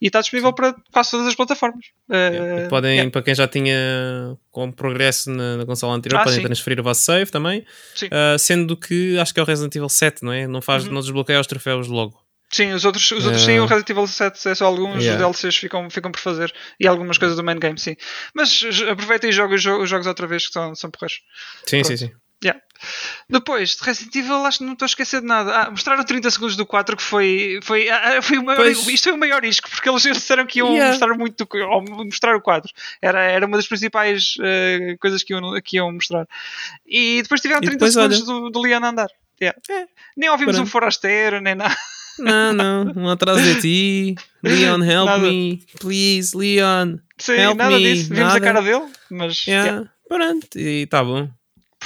E está disponível Sim. para quase todas as plataformas. É. podem, para quem já tinha com progresso na, na consola anterior, ah, podem sim. transferir o vosso save também. Uh, sendo que acho que é o Resident Evil 7, não é? Não, faz, uhum. não desbloqueia os troféus logo. Sim, os outros, os outros sim, o Resident Evil 7 é só alguns, yeah. os DLCs ficam, ficam por fazer e algumas coisas do main game, sim. Mas aproveita e joga os, jogos outra vez que são, são porreiros. Sim, Pronto. sim, sim. Yeah. Depois, de Resident Evil, acho que não estou a esquecer de nada. Ah, mostraram 30 segundos do 4 que foi. foi, ah, ah, foi o maior, pois... Isto foi o maior risco, porque eles [laughs] disseram que iam yeah. mostrar muito mostrar o 4. Era, era uma das principais uh, coisas que iam, que iam mostrar. E depois tiveram 30 depois, segundos do, do Leon andar. Yeah. É. Nem ouvimos Pronto. um forasteiro, nem nada. Não, não, um atrás de ti. Leon, help nada. me. Please, Leon. Sim, help nada me. disso. Vimos nada. a cara dele, mas. Yeah. yeah. Pronto, e tá bom.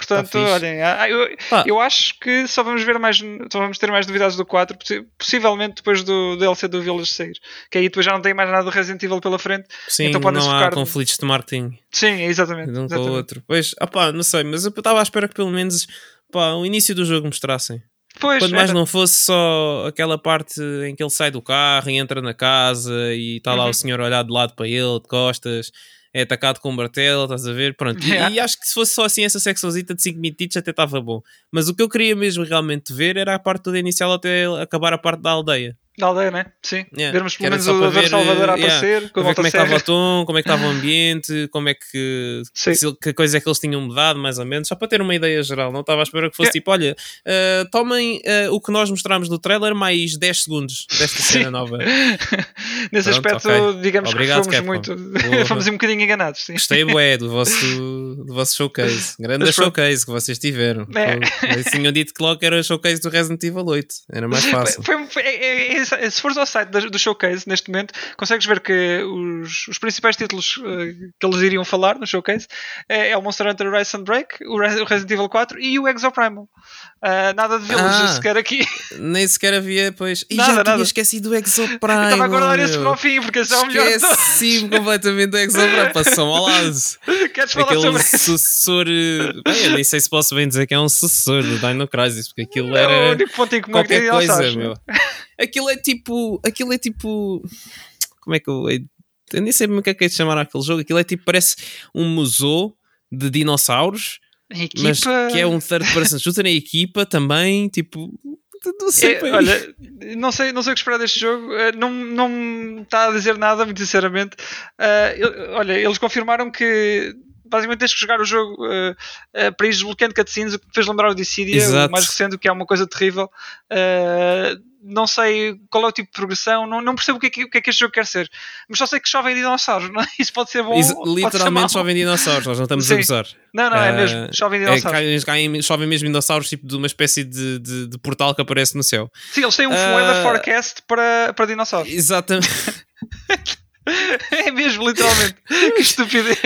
Portanto, Tá olhem, ah, eu, Pá. eu acho que só vamos ver mais, só vamos ter mais novidades do 4, possi- possivelmente depois do DLC do Village sair. Que aí depois já não tem mais nada do Resident Evil pela frente. Sim, Então podem-se não há conflitos de marketing Sim, exatamente. de um com o exatamente. outro. Pois, opá, não sei, mas eu estava à espera que pelo menos pá, o início do jogo mostrassem. Pois, Quando mais era. não fosse só aquela parte em que ele sai do carro e entra na casa e está lá Uhum. o senhor a olhar de lado para ele, de costas, é atacado com um martelo, estás a ver? Pronto. E- Yeah. E, acho que se fosse só assim essa secçãozita de 5 minutitos até estava bom. Mas o que eu queria mesmo realmente ver era a parte toda inicial até acabar a parte da aldeia. Da aldeia, né? Sim. Yeah, Vermos pelo menos o ver, Salvador a eh, yeah, aparecer, com a como é que estava o tom, como é que estava o ambiente, como é que, se- que coisa é que eles tinham mudado, mais ou menos, só para ter uma ideia geral. Não estava à espera que fosse Yeah. tipo: olha, eh, tomem eh, o que nós mostramos no trailer mais 10 segundos desta [laughs] cena nova. [laughs] Nesse Pronto, aspecto, ok. digamos Obrigado, que fomos Capcom. muito. [laughs] Fomos um bocadinho enganados, sim. Gostei, bué, do vosso, [laughs] do vosso showcase. Grande showcase que vocês tiveram. É. Tinham dito que logo era o showcase do Resident Evil 8. Era mais fácil. Foi- foi- é- é- é- se fores ao site do Showcase neste momento, consegues ver que os, os principais títulos eh, que eles iriam falar no Showcase é, é o Monster Hunter Rise and Break, o, Re- o Resident Evil 4 e o Exoprimal. Ah, nada de Village Ah. sequer aqui. Nem sequer havia, pois. E Nada, já tinha nada. esquecido do Exoprime. Eu estava a guardar esse para o fim, porque esse é o melhor. Esqueci-me completamente do Exoprime. Passou ao lado. Queres falar sobre Aquele isso? sucessor. Bem, eu nem sei se posso bem dizer que é um sucessor do Dino Crisis, porque aquilo É o era único ponto em comum que tem coisa, dinossauros. meu. Aquilo é tipo. Aquilo é tipo. Como é que eu. Eu nem sei bem o que é que é de chamar aquele jogo. Aquilo é tipo, parece um museu de dinossauros, equipa... mas que é um third person shooter na equipa também. Tipo, não sei. É, bem. olha, [laughs] não sei, não sei o que esperar deste jogo. eh, Não, não me está a dizer nada, muito sinceramente. Eu- olha, eles confirmaram que basicamente tens que jogar o jogo eh, eh, para ir desbloqueando cutscenes, o que me fez lembrar o Dissidia, mais recente, o que é uma coisa terrível. Eh, não sei qual é o tipo de progressão, não, não percebo o que, é que, o que é que este jogo quer ser, mas só sei que chovem dinossauros, [laughs] não é? Isso pode ser bom. Is- literalmente chovem dinossauros, nós não estamos a Sim. gozar. Não, não, é Ah, mesmo, chovem É, dinossauros. caem, caem- chovem mesmo dinossauros, tipo de uma espécie de, de, de portal que aparece no céu. Sim, eles têm um Ah, weather forecast para, para dinossauros. Exatamente. [laughs] É mesmo, literalmente. que [laughs] estupidez.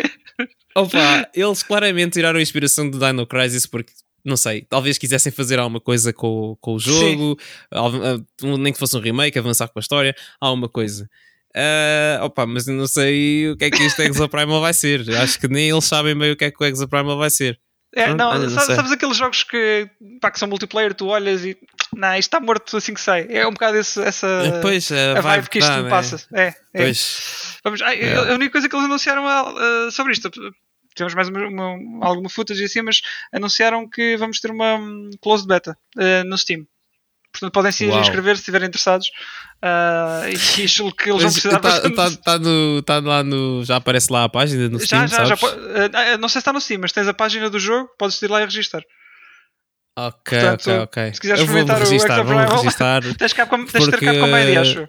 Opa, eles claramente tiraram a inspiração do Dino Crisis porque, não sei, talvez quisessem fazer alguma coisa com, com o jogo, al- ah, nem que fosse um remake, avançar com a história, alguma coisa. Ah, opa, mas eu não sei o que é que isto Exoprimal vai ser. Acho que nem eles sabem bem o que é que o Exoprimal vai ser. É, Pronto, não, não sabes aqueles jogos que, pá, que são multiplayer, tu olhas e não, isto está morto assim que sai. É um bocado esse- essa pois, a, a vibe que isto dá, me né? passa. É, é. Pois, Vamos, É. A única coisa que eles anunciaram ah, sobre isto, temos mais uma, uma- alguma footage e assim, mas anunciaram que vamos ter uma hum, closed beta ah, no Steam. Portanto, podem se Uau. inscrever se estiverem interessados. Ah, e [laughs] isto que eles vão precisar tá, bastante. tá, tá no, tá lá no. Já aparece lá a página no Steam, já, já, já. sabes? po- ah, não sei se está no Steam, mas tens a página do jogo, podes ir lá e registrar. Ok, Portanto, ok, ok. se quiseres experimentar o Exoprimal, registrar. [laughs] Tens, de ter Porque- Capcom ID, acho.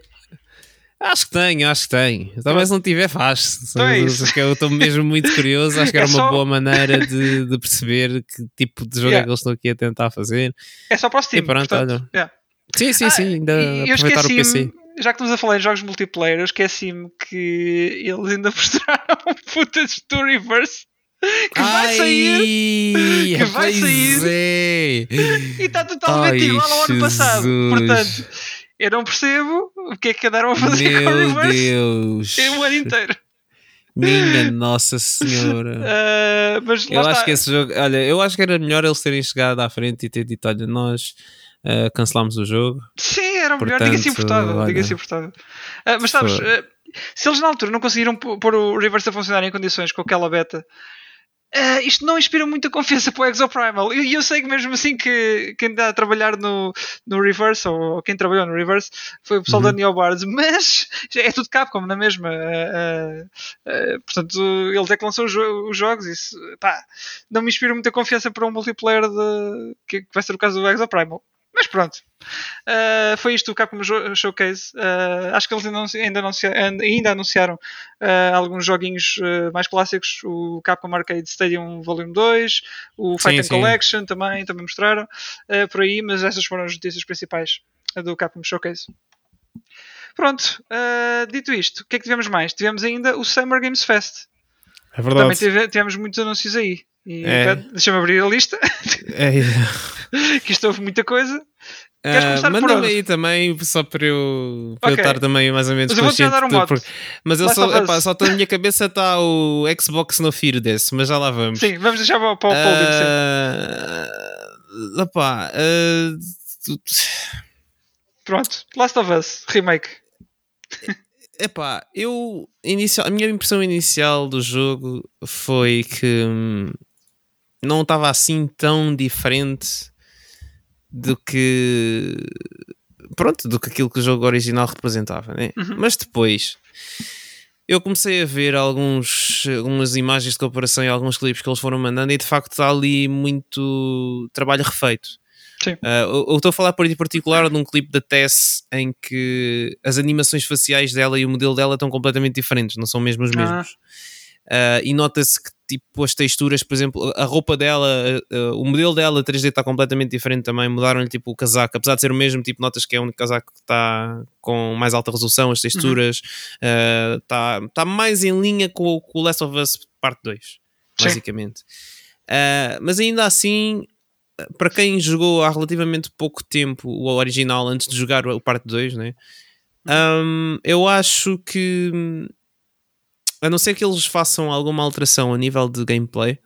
Acho que tenho, acho que tenho. Talvez não tiver, faz. Então é isso. Eu estou mesmo muito curioso. Acho que É era uma só- boa maneira de, de perceber que tipo de jogo é Yeah. que eles estão aqui a tentar fazer. É só para o Steam. e pronto, portanto, yeah. Sim, sim, Ah, sim. Ainda eu aproveitar o PC. já que estamos a falar em jogos multiplayer, eu esqueci-me que eles ainda [laughs] mostraram footage do Reverse que vai sair sair! que vai sair. É. e está totalmente Ai, igual ao ano passado. Portanto, eu não percebo o que é que andaram a fazer com o Meu Reverse Deus! em um ano inteiro. Minha [laughs] Nossa Senhora! Ah, mas Eu está. acho que esse jogo, olha, eu acho que era melhor eles terem chegado à frente e ter dito: olha, nós ah, cancelámos o jogo. Sim, era melhor. Diga-se importável. olha. Diga-se importável. Ah, mas sabes, ah, se eles na altura não conseguiram pô- pôr o Reverse a funcionar em condições com aquela beta, ah, isto não inspira muita confiança para o Exoprimal. E eu, sei que mesmo assim que quem está a trabalhar no, no Reverse, ou quem trabalhou no Reverse, foi o pessoal Uhum. da Neobards, [laughs] mas é tudo Capcom na mesma. Ah, ah, ah, portanto, eles é que lançam os, os jogos. Isso, pá, não me inspira muita confiança para um multiplayer de, que, que vai ser o caso do Exoprimal. Mas pronto. Uh, foi isto o Capcom Showcase. Uh, acho que eles ainda, ainda, anuncia- ainda- anunciaram uh, alguns joguinhos uh, mais clássicos. O Capcom Arcade Stadium Volume 2, o Fight Sim, and sim. Collection também, também mostraram por aí, mas essas foram as notícias principais do Capcom Showcase. Pronto, dito isto, o que é que tivemos mais? Tivemos ainda o Summer Games Fest. É Também tive- tivemos muitos anúncios aí. E é. deixa-me abrir a lista. É. [laughs] que isto houve muita coisa. Uh, Manda-me aí também, só para eu, para okay. eu estar também mais ou menos mas consciente. Eu vou por... Mas eu só, epá, só na minha cabeça está o Xbox no Fear desse, mas já lá vamos. Sim, vamos deixar para o Paul uh, Epá, uh... Pronto, Last of Us, remake. [laughs] Epá, eu. Inicial, a minha impressão inicial do jogo foi que hum, não estava assim tão diferente do que. Pronto, do que aquilo que o jogo original representava, né? Uhum. Mas depois eu comecei a ver alguns, algumas imagens de comparação e alguns clipes que eles foram mandando e de facto está ali muito trabalho refeito. Sim. Uh, eu estou a falar por em particular de um clipe da Tess em que as animações faciais dela e o modelo dela estão completamente diferentes, não são mesmo os mesmos. Ah. Uh, e nota-se que tipo as texturas, por exemplo, a roupa dela, uh, o modelo dela 3D está completamente diferente também. Mudaram-lhe tipo o casaco, apesar de ser o mesmo, tipo, notas que é o único casaco que está com mais alta resolução, as texturas está uhum. uh, tá mais em linha com, com o Last of Us Parte 2, basicamente. Uh, mas ainda assim, para quem jogou há relativamente pouco tempo o original antes de jogar o parte 2, né? Um, eu acho que a não ser que eles façam alguma alteração a nível de gameplay,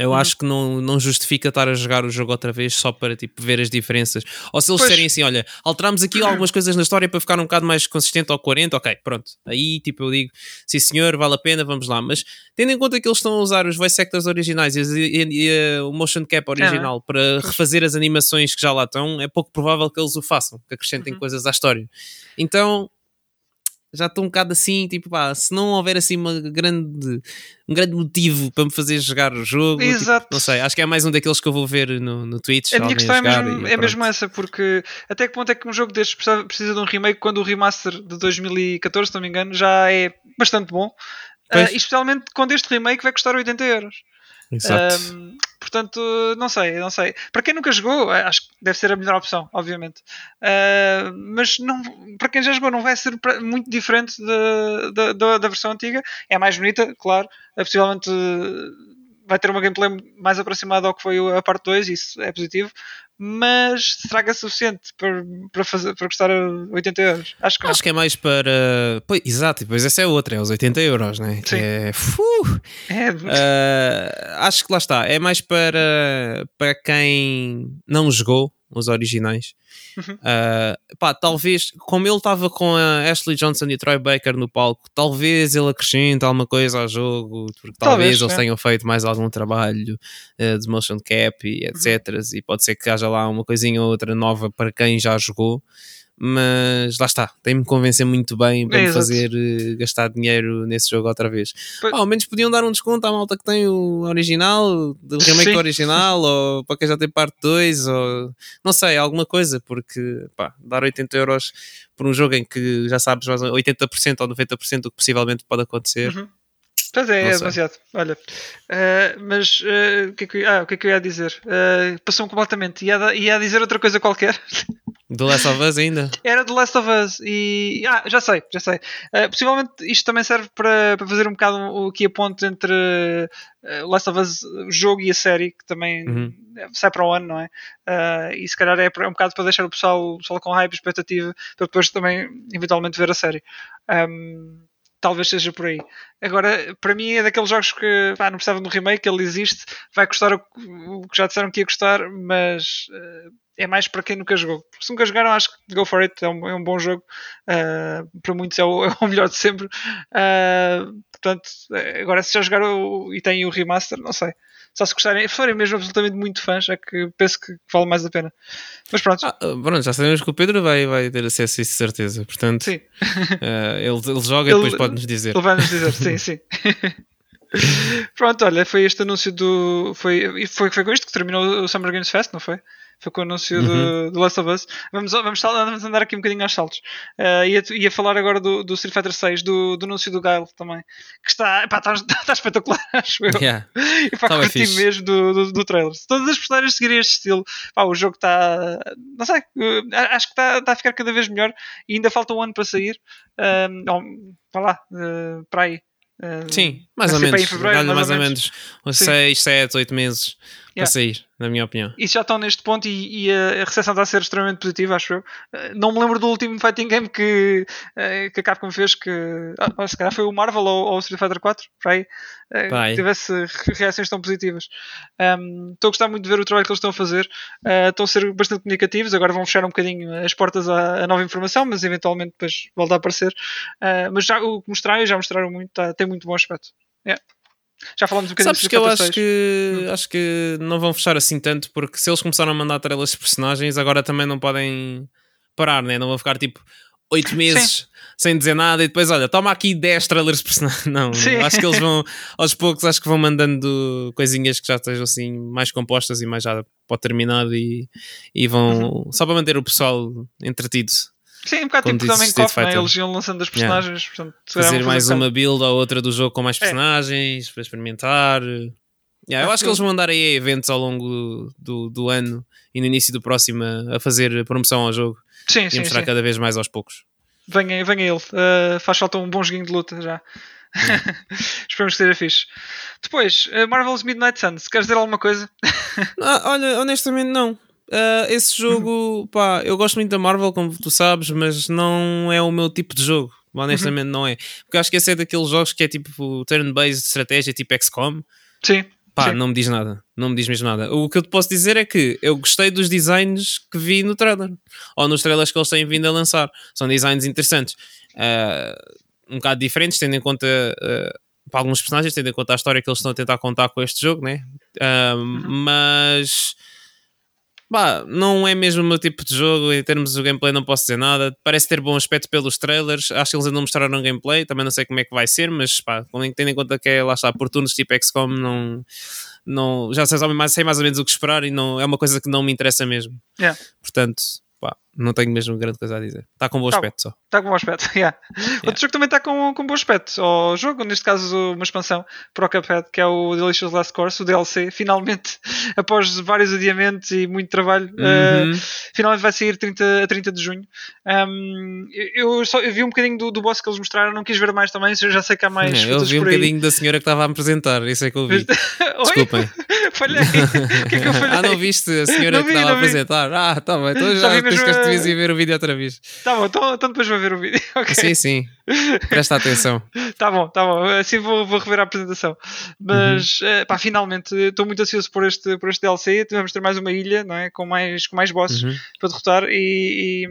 eu hum. acho que não, não justifica estar a jogar o jogo outra vez só para tipo, ver as diferenças. Ou se eles disserem assim: olha, alteramos aqui algumas coisas na história para ficar um bocado mais consistente ao 40, ok, pronto. Aí tipo eu digo: sim senhor, vale a pena, vamos lá. Mas tendo em conta que eles estão a usar os voice actors originais e, e, e o motion cap original é. para refazer as animações que já lá estão, é pouco provável que eles o façam, que acrescentem uhum. coisas à história. Então já estou um bocado assim, tipo, pá, se não houver assim uma grande, um grande motivo para me fazer jogar o jogo, tipo, Exato. Tipo, não sei, acho que é mais um daqueles que eu vou ver no, no Twitch. A minha questão é mesmo, é mesmo essa, porque até que ponto é que um jogo destes precisa, precisa de um remake quando o remaster de 2014, se não me engano, já é bastante bom, uh, especialmente quando este remake vai custar 80 euros. Exato. Um, portanto, não sei, não sei. Para quem nunca jogou, eh, acho que deve ser a melhor opção, obviamente. Uh, mas não, para quem já jogou, não vai ser muito diferente da, da, da versão antiga. É mais bonita, claro. É possivelmente vai ter uma gameplay mais aproximada ao que foi a parte 2, isso é positivo, mas será que é suficiente para, para, fazer, para custar 80 euros? Acho que, Acho que é mais para. Pois, exato, depois essa é outra, é os 80 euros, né? Sim. é. é... Uh, acho que lá está, é mais para, para quem não jogou os originais. Uhum. Uh, pá, talvez, como ele estava com a Ashley Johnson e Troy Baker no palco, talvez ele acrescente alguma coisa ao jogo, porque talvez, talvez eles é. tenham feito mais algum trabalho uh, de motion cap e etc. Uhum. E pode ser que haja lá uma coisinha ou outra nova para quem já jogou mas lá está, tem-me convencer muito bem para é, me fazer uh, gastar dinheiro nesse jogo outra vez. Pois... Ah, ao menos podiam dar um desconto à malta que tem o original, do remake original, ou para quem já tem parte 2, ou não sei, alguma coisa, porque pá, dar 80 euros por um jogo em que já sabes mais 80% ou 90% do que possivelmente pode acontecer. Uhum. Pois é, é demasiado. Olha, uh, mas uh, o, que é que, ah, o que é que eu ia dizer? Uh, Passou-me completamente. Ia, ia dizer outra coisa qualquer. [laughs] Do Last of Us ainda? Era do Last of Us e. Ah, já sei, já sei. Uh, possivelmente isto também serve para, para fazer um bocado o aqui a ponte entre uh, Last of Us, o jogo e a série, que também uhum. sai para o ano, não é? Uh, e se calhar é um bocado para deixar o pessoal, o pessoal com hype expectativa para depois também eventualmente ver a série. Um, talvez seja por aí. Agora, para mim é daqueles jogos que pá, não precisava de um remake, ele existe, vai custar o, o, que já disseram que ia custar, mas uh, é mais para quem nunca jogou. Se nunca jogaram, acho que Go For It é um, é um bom jogo. Uh, para muitos é o, [laughs] é o, melhor de sempre. Uh, portanto, agora se já jogaram e têm o remaster, não sei. Só se gostarem, forem mesmo absolutamente muito fãs, é que penso que vale mais a pena. Mas pronto. Ah, pronto, já sabemos que o Pedro vai, vai ter acesso a isso, de certeza. Portanto, sim. Uh, [laughs] ele, ele joga ele, e depois pode-nos dizer. Ele vai-nos dizer, sim, sim. [laughs] Pronto, olha, foi este anúncio do. Foi, foi, foi com isto que terminou o Summer Games Fest, não foi? Foi com o anúncio uhum. do, do Last of Us. Vamos, vamos, vamos andar aqui um bocadinho aos saltos. Uh, ia, ia falar agora do, do Street Fighter 6, do, do anúncio do Guile também. Que está, pá, está, está espetacular, [laughs] acho eu. Yeah. E pá, curti mesmo do, do, do trailer. Se todas as personagens seguirem este estilo, pá, o jogo está. Não sei, uh, acho que está, está a ficar cada vez melhor. E ainda falta um ano para sair. Não, vá lá, uh, para aí. Uh, Sim, mais ou menos. Fevereiro, mais, mais, ou menos, uns 6, 7, 8 meses yeah. para sair, na minha opinião. E já estão neste ponto e, e a, recepção está a ser extremamente positiva, acho eu. Uh, não me lembro do último fighting game que, uh, que a Capcom fez, que ah, se calhar foi o Marvel ou, ou o Street Fighter 4, para aí, uh, que tivesse reações tão positivas. Um, estou a gostar muito de ver o trabalho que eles estão a fazer, estão a ser bastante comunicativos, agora vão fechar um bocadinho as portas à, à nova informação, mas eventualmente depois volta a aparecer. mas já o que mostraram, já mostraram muito, tá, tem muito bom aspecto. Yeah. Já falamos um bocadinho Sabes que eu acho que, hum. acho que não vão fechar assim tanto, porque se eles começaram a mandar trailers de personagens, agora também não podem parar, né? Não vão ficar tipo 8 meses Sim. sem dizer nada e depois, olha, toma aqui 10 trailers de personagens. [laughs] Não, Sim. acho que eles vão, aos poucos, acho que vão mandando coisinhas que já estejam assim mais compostas e mais já pode terminar e, e vão uhum. só para manter o pessoal entretido. Sim, um bocado tipo também Coffee, né? eles iam lançando as personagens. Yeah. Portanto, fazer mais uma build ou outra do jogo com mais é. personagens é. para experimentar. Yeah, eu acho que eles vão andar aí a eventos ao longo do, do ano e no início do próximo a fazer promoção ao jogo sim, e sim, mostrar sim. cada vez mais aos poucos. Venha, venha ele, uh, faz falta um bom joguinho de luta já. [laughs] Esperamos que seja fixe. Depois, uh, Marvel's Midnight Suns, queres dizer alguma coisa? ah, olha, honestamente não. Uh, esse jogo, pá, eu gosto muito da Marvel, como tu sabes, mas não é o meu tipo de jogo. Honestamente, não é. Porque acho que esse é daqueles jogos que é tipo turn-based estratégia, tipo XCOM. Sim. Pá, Sim. não me diz nada. Não me diz mesmo nada. O que eu te posso dizer é que eu gostei dos designs que vi no trailer. Ou nos trailers que eles têm vindo a lançar. São designs interessantes. Uh, um bocado diferentes, tendo em conta. Uh, para alguns personagens, tendo em conta a história que eles estão a tentar contar com este jogo, né? Uh, uhum. Mas Bah, não é mesmo o meu tipo de jogo. Em termos de gameplay, não posso dizer nada. Parece ter bom aspecto pelos trailers. Acho que eles ainda não mostraram gameplay. Também não sei como é que vai ser, mas pá, tendo em conta que é lá está por turnos tipo XCOM, não, não, já sei mais, sei mais ou menos o que esperar e não, é uma coisa que não me interessa mesmo. Yeah. Portanto, pá, não tenho mesmo grande coisa a dizer. Está com bom tá, aspecto só. Está com bom aspecto, [laughs] yeah. yeah. Outro jogo também está com, com bom aspecto. O jogo, neste caso, uma expansão para o Cuphead, que é o Delicious Last Course, o DLC. Finalmente, [laughs] após vários adiamentos e muito trabalho, uhum. uh, finalmente vai sair 30, a 30 de junho. Um, eu, só, eu vi um bocadinho do, do boss que eles mostraram, não quis ver mais também, já sei que há mais. eu vi um bocadinho da senhora que estava a apresentar, isso é que eu vi. [laughs] Desculpem. falhei. o que é que eu falhei? Ah, não viste a senhora que estava a apresentar? Ah, tá bem, então já tens que devias ir ver o vídeo outra vez. Tá bom, então, então depois vou ver o vídeo. [laughs] Okay. Sim, sim. Presta atenção. [laughs] tá bom, tá bom. Assim vou, vou rever a apresentação. Mas, uhum. uh, pá, finalmente, estou muito ansioso por este, por este DLC. Vamos ter mais uma ilha, não é? Com mais, com mais bosses uhum. para derrotar e,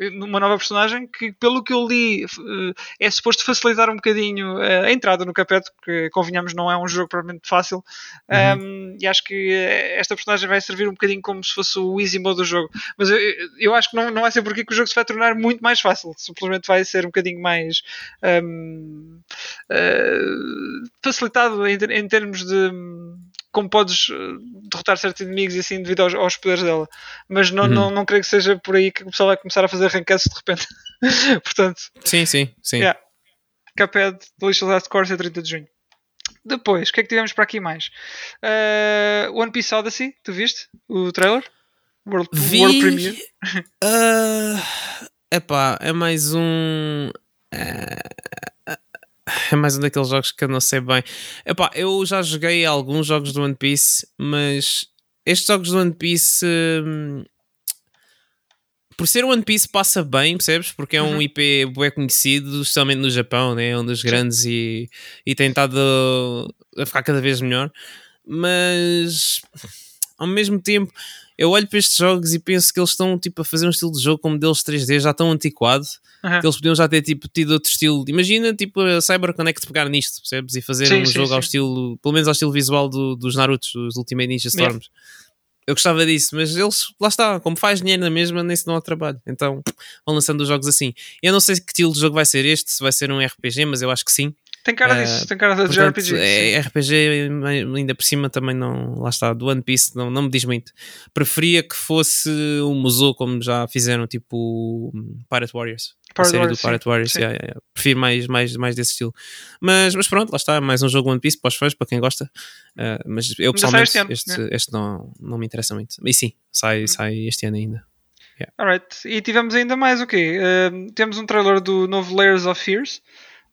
e, uma nova personagem que, pelo que eu li, uh, é suposto facilitar um bocadinho uh, a entrada no capete, porque, convenhamos, não é um jogo propriamente fácil. Uhum. Um, e acho que esta personagem vai servir um bocadinho como se fosse o easy mode do jogo. Mas eu, eu acho que não, não vai ser porque que o jogo se vai tornar muito mais fácil. Simplesmente vai ser um bocadinho mais um, uh, facilitado em, em, termos de como podes uh, derrotar certos inimigos e assim devido aos, aos poderes dela. Mas não, uhum. não, não creio que seja por aí que o pessoal vai começar a fazer ranqueados de repente. [laughs] Portanto, sim, sim, sim. Yeah. Cuphead, Delicious Last Course é 30 de junho. Depois, o que é que tivemos para aqui mais? Uh, One Piece Odyssey, tu viste o trailer? World, Vi, World Premiere? Uh, epá, é mais um. Uh, é mais um daqueles jogos que eu não sei bem. Epá, eu já joguei alguns jogos do One Piece, mas estes jogos do One Piece. Um, por ser One Piece passa bem, percebes? Porque é um uhum. IP bem conhecido, especialmente no Japão, né? É um dos grandes e, e tem estado a ficar cada vez melhor. Mas ao mesmo tempo eu olho para estes jogos e penso que eles estão tipo, a fazer um estilo de jogo com modelos 3D já tão antiquado uhum. que eles podiam já ter tipo, tido outro estilo. Imagina tipo a CyberConnect pegar nisto, percebes? E fazer sim, um sim, jogo sim. ao estilo, pelo menos ao estilo visual do, dos Narutos, dos Ultimate Ninja Storms. Yeah. Eu gostava disso, mas eles, lá está, como faz dinheiro na mesma, nem se dão ao trabalho. Então vão lançando os jogos assim. Eu não sei que estilo de jogo vai ser este, se vai ser um RPG, mas eu acho que sim. Tem cara uh, disso, tem cara de portanto, RPG. É, RPG, ainda por cima, também não. Lá está, do One Piece não, não me diz muito. Preferia que fosse um museu, como já fizeram, tipo Pirate Warriors. Pirate a série Warriors, do Pirate sim. Warriors. Yeah, yeah, yeah. Prefiro mais, mais, mais desse estilo. Mas, mas pronto, lá está, mais um jogo One Piece para os fãs, para quem gosta. Uh, mas eu pessoalmente, este, ano, este, né? este, não, não me interessa muito. E sim, sai, hum. sai este ano ainda. Yeah. Alright, e tivemos ainda mais o okay. quê? Uh, temos um trailer do novo Layers of Fears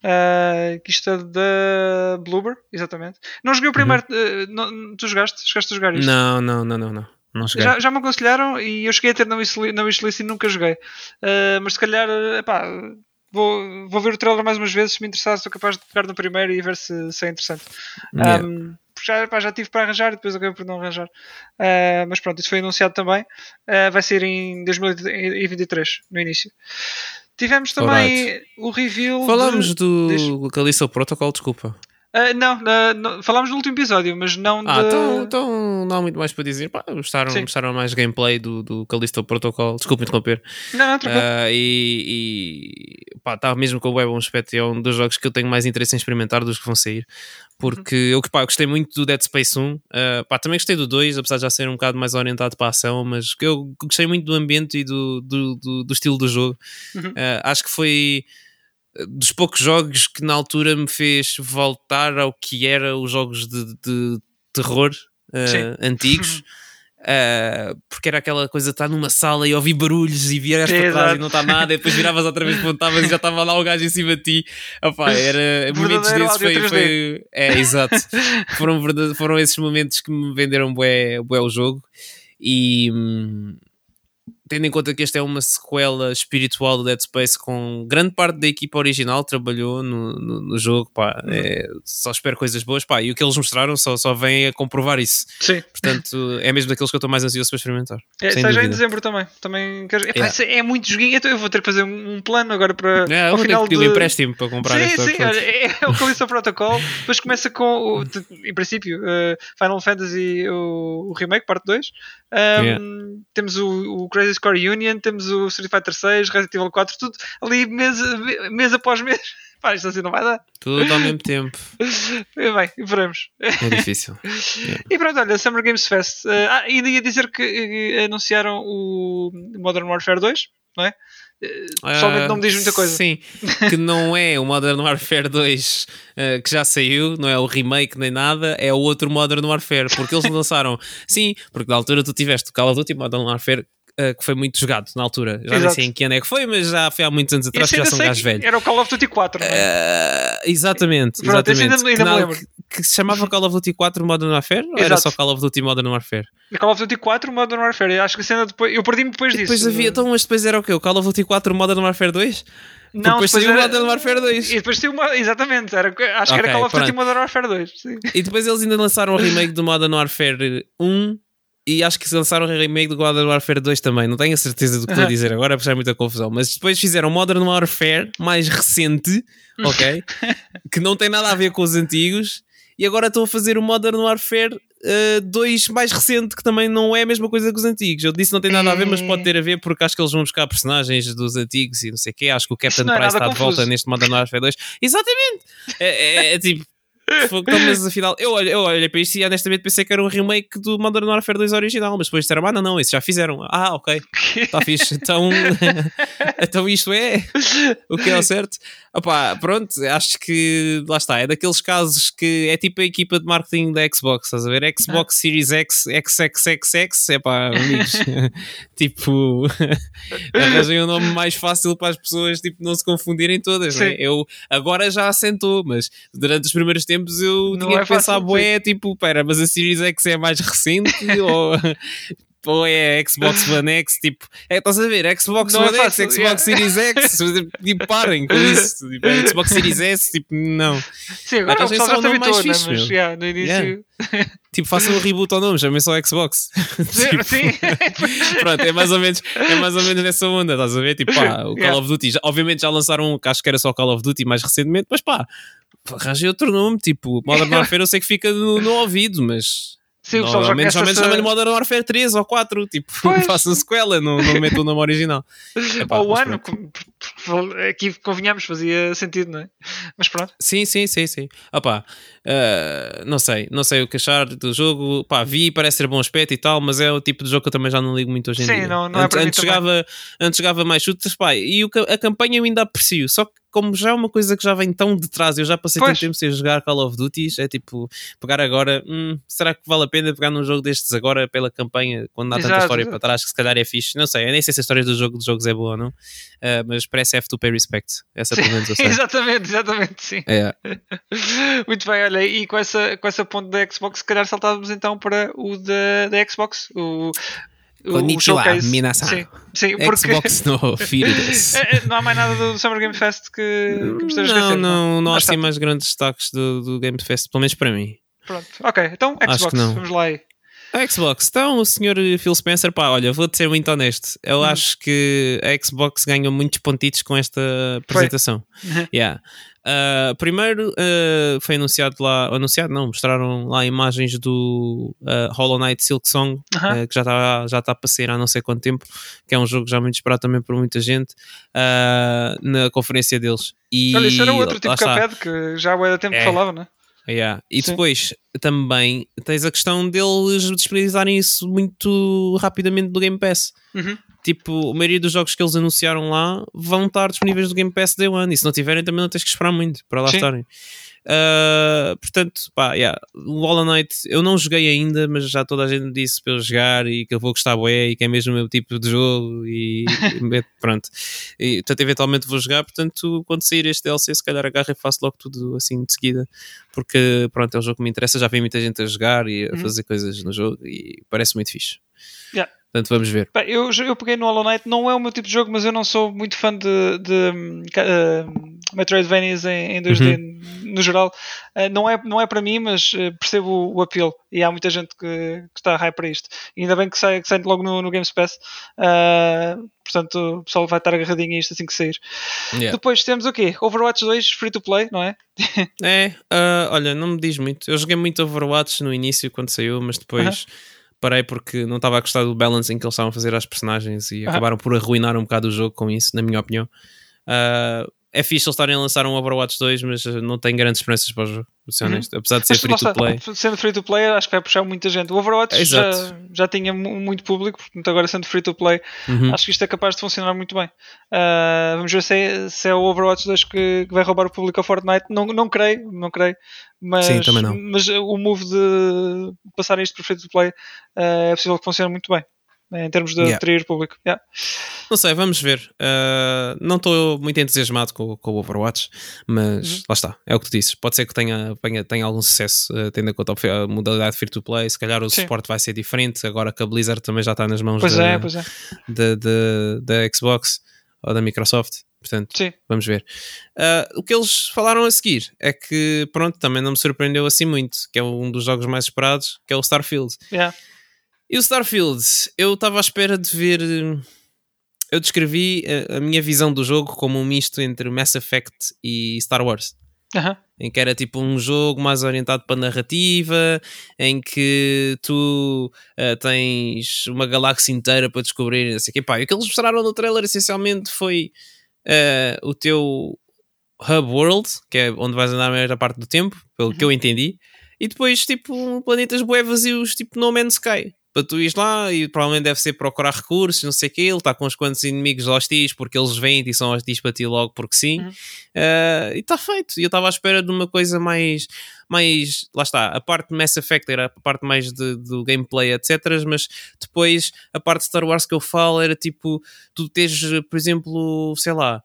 Uh, que isto é da Bloober, exatamente. Não joguei o primeiro. Uhum. Uh, não, tu jogaste? Chegaste a jogar isto? Não, não, não, não. não. não já, já me aconselharam e eu cheguei a ter na wishlist e nunca joguei. Uh, mas se calhar, epá, vou, vou ver o trailer mais umas vezes. Se me interessar, sou capaz de pegar no primeiro e ver se, se é interessante. Yeah. Um, já, pá, já tive para arranjar e depois acabei por não arranjar. Uh, mas pronto, isso foi anunciado também. Uh, vai ser em 2023, no início. Tivemos também o reveal. Falámos de... do. Callisto Protocol, desculpa. Uh, não, uh, não, falámos no último episódio, mas não ah, de... então, então não há muito mais para dizer. Pá, mostraram, mostraram mais gameplay do, do Callisto Protocol. Desculpe interromper. Não, não, uh, e, e pá, está mesmo com o Web um aspecto. É um dos jogos que eu tenho mais interesse em experimentar dos que vão sair. Porque uhum. eu, pá, eu gostei muito do Dead Space 1. Uh, pá, também gostei do 2, apesar de já ser um bocado mais orientado para a ação. Mas eu gostei muito do ambiente e do, do, do, do estilo do jogo. Uhum. acho que foi dos poucos jogos que na altura me fez voltar ao que era os jogos de, de terror uh, antigos. Uh, [laughs] porque era aquela coisa de estar numa sala e ouvir barulhos e vier para trás e não está nada, e depois viravas outra vez pontavas e já estava lá o gajo em cima de ti. Opa, era [laughs] momentos desses foi, foi, É, exato. [laughs] foram, foram esses momentos que me venderam bué, bué o jogo e. Hum, tendo em conta que esta é uma sequela espiritual do Dead Space com grande parte da equipa original trabalhou no, no, no jogo, pá, é, só espero coisas boas, pá, e o que eles mostraram só, só vem a comprovar isso. Sim. Portanto, é mesmo daqueles que eu estou mais ansioso para experimentar. É, seja dúvida. em dezembro também. também quero... yeah. é muito joguinho, então eu vou ter que fazer um, plano agora para é, ao final de... um empréstimo para comprar sim, sim, olha, é, é o Callisto Protocol, depois começa com, o, em princípio, uh, Final Fantasy, o, o remake, parte 2, um, yeah. temos o, o Crazy Score Union, temos o Street Fighter 6, Resident Evil 4, tudo ali mês, mês após mês. [laughs] Pá, isto assim não vai dar. Tudo ao mesmo tempo. [laughs] Bem, veremos. É difícil. [laughs] E pronto, olha, Summer Games Fest. Ah, ainda ia dizer que uh, anunciaram o Modern Warfare 2, não é? Uh, pessoalmente uh, não me diz muita coisa. Sim, que não é o Modern Warfare 2 uh, que já saiu, não é o remake nem nada, é o outro Modern Warfare, porque eles lançaram. sim, porque na altura tu tiveste o Call of Duty Modern Warfare uh, que foi muito jogado na altura. Já Exato. nem sei em que ano é que foi, mas já foi há muitos anos atrás, que já são gajos velhos. Era o Call of Duty 4, não é? Uh, exatamente, Pronto, exatamente. Ainda, ainda que, me que, que, se chamava Call of Duty 4 Modern Warfare Exato. ou era só Call of Duty Modern Warfare? Call of Duty 4 Modern Warfare, acho que a cena depois. Eu perdi-me depois disso. Depois havia, então, mas depois era o quê? O Call of Duty 4 Modern Warfare 2? Não, depois, depois saiu o Modern Warfare 2. E depois saiu. Exatamente, era, acho okay, que era Call of Duty Modern Warfare 2. Sim. E depois eles ainda lançaram o remake do Modern Warfare 1 e acho que se lançaram o remake do Modern Warfare 2 também. Não tenho a certeza do que estou a dizer agora, porque é muita confusão. Mas depois fizeram Modern Warfare mais recente, [laughs] ok? que não tem nada a ver com os antigos. E agora estão a fazer o Modern Warfare uh, 2 mais recente, que também não é a mesma coisa que os antigos. Eu disse não tem nada a ver, mas pode ter a ver porque acho que eles vão buscar personagens dos antigos e não sei o quê. Acho que o Captain é Price está de volta neste Modern Warfare 2. Exatamente! é, é, é tipo então, mas afinal, eu, eu olhei para isto e honestamente pensei que era um remake do Modern Warfare 2 original, mas depois disseram, ah, não, não, isso já fizeram. Ah, ok, está [laughs] fixe. Então, [laughs] então isto é o que é o certo. Opa, pronto, acho que lá está, é daqueles casos que é tipo a equipa de marketing da Xbox, estás a ver? Xbox ah. Series X, XXXX, é pá, amigos, [laughs] [laughs] tipo, [laughs] arranjem um nome mais fácil para as pessoas tipo, não se confundirem todas, né? Eu agora já assentou, mas durante os primeiros tempos eu não tinha é que pensar, boé, tipo, pera, mas a Series X é mais recente ou ou é Xbox [laughs] One X, tipo, é, estás a ver, Xbox não é One é fácil, X, Xbox yeah. Series X, [laughs] tipo, parem com isso, tipo, é Xbox Series S, tipo, não. Sim, agora ah, o pessoal já está habituado, né? mas yeah, no início... Yeah. [laughs] tipo, façam um reboot ao nome, chamem só Xbox. tipo, Sim. pronto, é mais, ou menos, é mais ou menos nessa onda, estás a ver? Tipo, pá, o Call yeah. of Duty, já, obviamente já lançaram um que acho que era só Call of Duty mais recentemente, mas pá, arranjei outro nome, tipo, Modern Warfare eu sei que fica no, no ouvido, mas Sim, o pessoal já menos, menos chama-lhe Modern Warfare 3 ou 4, tipo, [laughs] façam sequela, não, não metam o nome original. [laughs] Epá, ou o ano, aqui convenhamos, fazia sentido, não é? Mas pronto. Sim, sim, sim, sim. Opa, uh, não sei, não sei o que achar do jogo. Pá, vi, parece ter bom aspecto e tal, mas é o tipo de jogo que eu também já não ligo muito hoje em sim, dia. Não, não é antes, é antes, jogava, antes jogava mais chutes, pá, e o, a campanha eu ainda aprecio, só que como já é uma coisa que já vem tão de trás, eu já passei Pois. tanto tempo sem jogar Call of Duty, é tipo, pegar agora, hum, será que vale a pena pegar num jogo destes agora pela campanha, quando há tanta Exato, história exato. para trás que se calhar é fixe? Não sei, eu nem sei se a história do jogo, dos jogos é boa ou não, ah, mas parece have to pay respect. Essa pelo menos eu sei. [laughs] exatamente, exatamente, sim. É, [laughs] Muito bem, olha, e com essa, com essa ponte da Xbox, se calhar saltávamos então para o da, da Xbox, o, Konnichiwa, minasan. Sim, sim porque Xbox [laughs] no. É, é, não há mais nada do Summer Game Fest que, que me Não, esquecer. não, não há assim tá. mais grandes destaques do, do Game Fest, pelo menos para mim. Pronto, ok, então Xbox, vamos lá aí. A Xbox, então o senhor Phil Spencer, pá, olha, vou-te ser muito honesto. Eu Hum. acho que a Xbox ganhou muitos pontitos com esta apresentação. [laughs] Yeah. Uh, primeiro uh, foi anunciado lá, anunciado não, mostraram lá imagens do uh, Hollow Knight Silk Song, Aham. uh, que já está já tá para sair há não sei quanto tempo, que é um jogo já muito esperado também por muita gente, na conferência deles. E Olha, isso era outro tipo de que já há tempo que É. falava, né? Yeah. E Sim. depois também tens a questão deles disponibilizarem isso muito rapidamente do Game Pass. Uhum. Tipo, a maioria dos jogos que eles anunciaram lá vão estar disponíveis no Game Pass Day One. E se não tiverem, também não tens que esperar muito para lá Sim. estarem. Ah, portanto, pá, yeah, o Hollow Knight eu não joguei ainda, mas já toda a gente me disse para eu jogar e que eu vou gostar bué e que é mesmo o meu tipo de jogo e [laughs] pronto. E, portanto, eventualmente vou jogar. Portanto, quando sair este DLC, se calhar agarro e faço logo tudo assim de seguida, porque pronto, é um jogo que me interessa. Já vi muita gente a jogar e a Uhum. fazer coisas no jogo e parece muito fixe. Yeah. Portanto, vamos ver. Bem, eu, eu peguei no Hollow Knight, não é o meu tipo de jogo, mas eu não sou muito fã de, de hum, ca- hum, Metroidvanias em, em 2D Uhum. no geral. Uh, não, é, não é para mim, mas uh, percebo o, o apelo e há muita gente que, que está high para isto. E ainda bem que sai, que sai logo no, no Games Pass. Uh, portanto, o pessoal vai estar agarradinho a isto assim que sair. Yeah. Depois temos o quê? Overwatch 2 free to play, não é? [laughs] É, ah, olha, não me diz muito. Eu joguei muito Overwatch no início quando saiu, mas depois parei porque não estava a gostar do balance em que eles estavam a fazer às personagens e acabaram por arruinar um bocado o jogo com isso, na minha opinião. Ah, é fixe eles estarem a lançar um Overwatch 2, mas não tenho grandes esperanças para o jogo, vou ser Uhum. honesto. Apesar de ser Mas free to play. Sendo free to play, acho que vai puxar muita gente. O Overwatch já, já tinha mu- muito público, portanto, agora sendo free to play, Uhum. acho que isto é capaz de funcionar muito bem. Ah, vamos ver se é, se é o Overwatch 2 que, que vai roubar o público ao Fortnite. Não, não creio, não creio. Mas, Sim, também não. mas o move de passar isto para free to play ah, é possível que funcione muito bem. Né, Em termos de Yeah. atrair público. Yeah. Não sei, vamos ver. Ah, não estou muito entusiasmado com, com o Overwatch, mas Uhum. lá está, é o que tu dizes. Pode ser que tenha, tenha, tenha algum sucesso, ah, tendo em conta a modalidade free to play. Se calhar o Sim. suporte vai ser diferente, agora que a Blizzard também já está nas mãos Pois da, é, pois é. da, da, da Xbox ou da Microsoft. Portanto, Sim. vamos ver. Ah, o que eles falaram a seguir é que, pronto, também não me surpreendeu assim muito, que é um dos jogos mais esperados, que é o Starfield. Yeah. E o Starfield, eu estava à espera de ver. Eu descrevi a, a minha visão do jogo como um misto entre Mass Effect e Star Wars. Aham. Em que era tipo um jogo mais orientado para a narrativa, em que tu ah, tens uma galáxia inteira para descobrir. Não sei o quê. Pá, e o que eles mostraram no trailer essencialmente foi ah, o teu hub world, que é onde vais andar a maior parte do tempo, pelo que eu entendi, e depois tipo planetas bué vazios, tipo No Man's Sky. Para tu ires lá e provavelmente deve ser procurar recursos, não sei o quê. Ele está com uns quantos inimigos hostis porque eles vêm e são hostis para ti logo porque sim. Uhum. Uh, e está feito. E eu estava à espera de uma coisa mais, mais. Lá está, a parte de Mass Effect era a parte mais de- do gameplay, etc. Mas depois a parte de Star Wars que eu falo era tipo: tu tens, por exemplo, sei lá.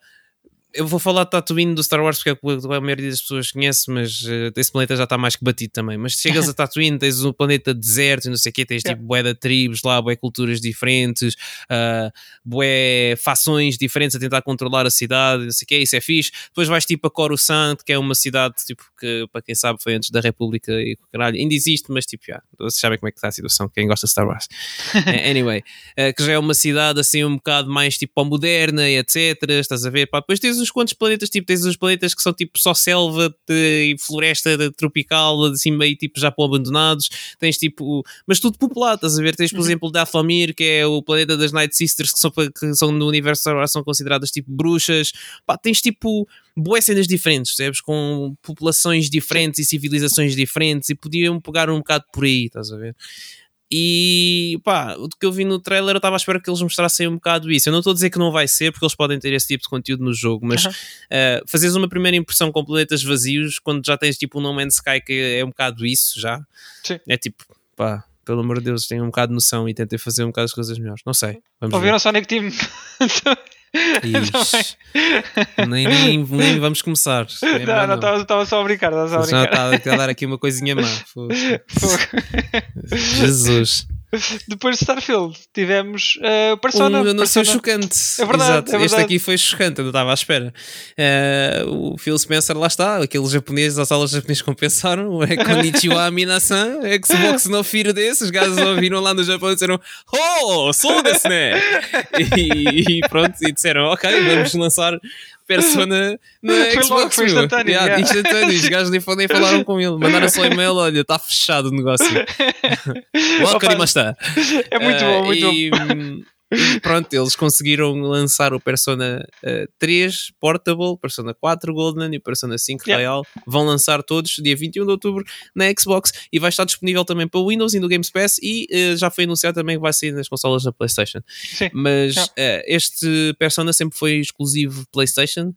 Eu vou falar de Tatooine do Star Wars porque é a maioria das pessoas conhece, mas uh, esse planeta já está mais que batido também. Mas chegas a [laughs] Tatooine, tens um planeta deserto e não sei o quê, tens tipo bué de tribos lá, bué culturas diferentes, uh, bué fações diferentes a tentar controlar a cidade, não sei o quê, isso é fixe. Depois vais tipo a Coruscant, que é uma cidade tipo que, para quem sabe, foi antes da República e caralho, ainda existe, mas tipo, já, vocês sabem como é que está a situação, quem gosta de Star Wars. [laughs] Eh, anyway, eh, que já é uma cidade assim um bocado mais tipo moderna e etc. Estás a ver? Pá, depois tens uns quantos planetas, tipo, tens uns planetas que são tipo só selva de- e floresta de- tropical, assim meio tipo já abandonados. Tens tipo, mas tudo populado, estás a ver? Tens, por Uhum. exemplo, Dathomir, que é o planeta das Night Sisters, que são, que são no universo Wars, são consideradas tipo bruxas. Pá, tens tipo boas cenas diferentes, percebes? Com populações diferentes e civilizações diferentes e podiam pegar um bocado por aí, estás a ver? E pá, o que eu vi no trailer eu estava à espera que eles mostrassem um bocado isso. Eu não estou a dizer que não vai ser, porque eles podem ter esse tipo de conteúdo no jogo, mas uh -huh. uh, fazeres uma primeira impressão com planetas vazios quando já tens tipo um No Man's Sky que é um bocado isso já. Sim. É tipo, pá, pelo amor de Deus, tenho um bocado de noção e tentei fazer um bocado as coisas melhores. Não sei. Ouviram Sonic Team? [laughs] [laughs] nem, nem, nem, vamos começar. É não, não, estava só a brincar. Estava só a brincar. Está a dar aqui uma coisinha má. [laughs] Jesus. [laughs] Depois de Starfield tivemos uh, Persona. Um anúncio chocante. É verdade, Exato. É verdade. Este aqui foi chocante, eu não estava à espera. Uh, o Phil Spencer lá está, aqueles japoneses, as aulas japoneses compensaram. [laughs] É Konnichiwa Aminasan, Xbox no filho desses. Os gajos ouviram lá no Japão e disseram: Oh, sou desse, né? [laughs] E, e pronto, e disseram: Ok, vamos lançar Persona [laughs] na Foi Xbox. logo, foi instantâneo, Yeah, instantâneo. Os gajos nem, nem [laughs] falaram com ele. Mandaram só e-mail: Olha, está fechado o negócio. [laughs] Welcome, mas está. É muito bom, muito Ah, e, bom. E [laughs] pronto, eles conseguiram lançar o Persona uh, 3 Portable, Persona 4 Golden e Persona 5 Yeah. Real. Vão lançar todos dia 21 de outubro na Xbox e vai estar disponível também para o Windows e no Games Pass e uh, já foi anunciado também que vai sair nas consolas da PlayStation. Sim. Mas Yeah. uh, este Persona sempre foi exclusivo PlayStation,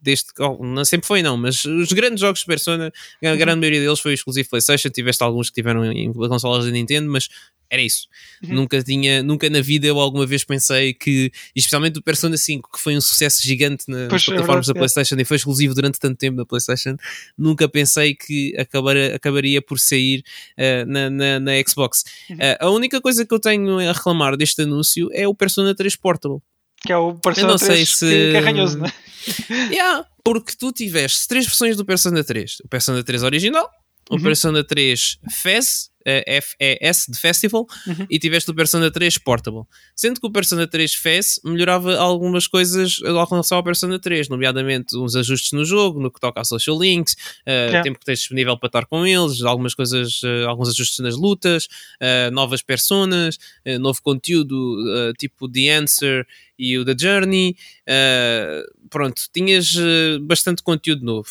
desde oh, não sempre foi não, mas os grandes jogos de Persona, a Uhum. grande maioria deles foi exclusivo PlayStation, tiveste alguns que tiveram em consolas da Nintendo, mas era isso. Uhum. Nunca tinha, nunca na vida eu alguma vez pensei que, especialmente o Persona 5, que foi um sucesso gigante na- nas é plataformas da verdade, PlayStation e foi exclusivo durante tanto tempo na PlayStation, nunca pensei que acabara, acabaria por sair eh, na, na, na Xbox. Uhum. Eh, a única coisa que eu tenho a reclamar deste anúncio é o Persona 3 Portable. Que é o Persona não sei 3 se- que, é ranhoso, não é? [laughs] Yeah, porque tu tiveste três versões do Persona 3. O Persona 3 original, o Uhum. Persona 3 FES, eh, F-E-S de Festival, Uhum. e tiveste o Persona 3 Portable. Sendo que o Persona 3 FES melhorava algumas coisas ao relação ao Persona 3, nomeadamente uns ajustes no jogo, no que toca a social links, eh, Yeah. tempo que tens disponível para estar com eles, algumas coisas, eh, alguns ajustes nas lutas, eh, novas personas, eh, novo conteúdo, eh, tipo The Answer e o The Journey. eh, pronto, tinhas eh, bastante conteúdo novo.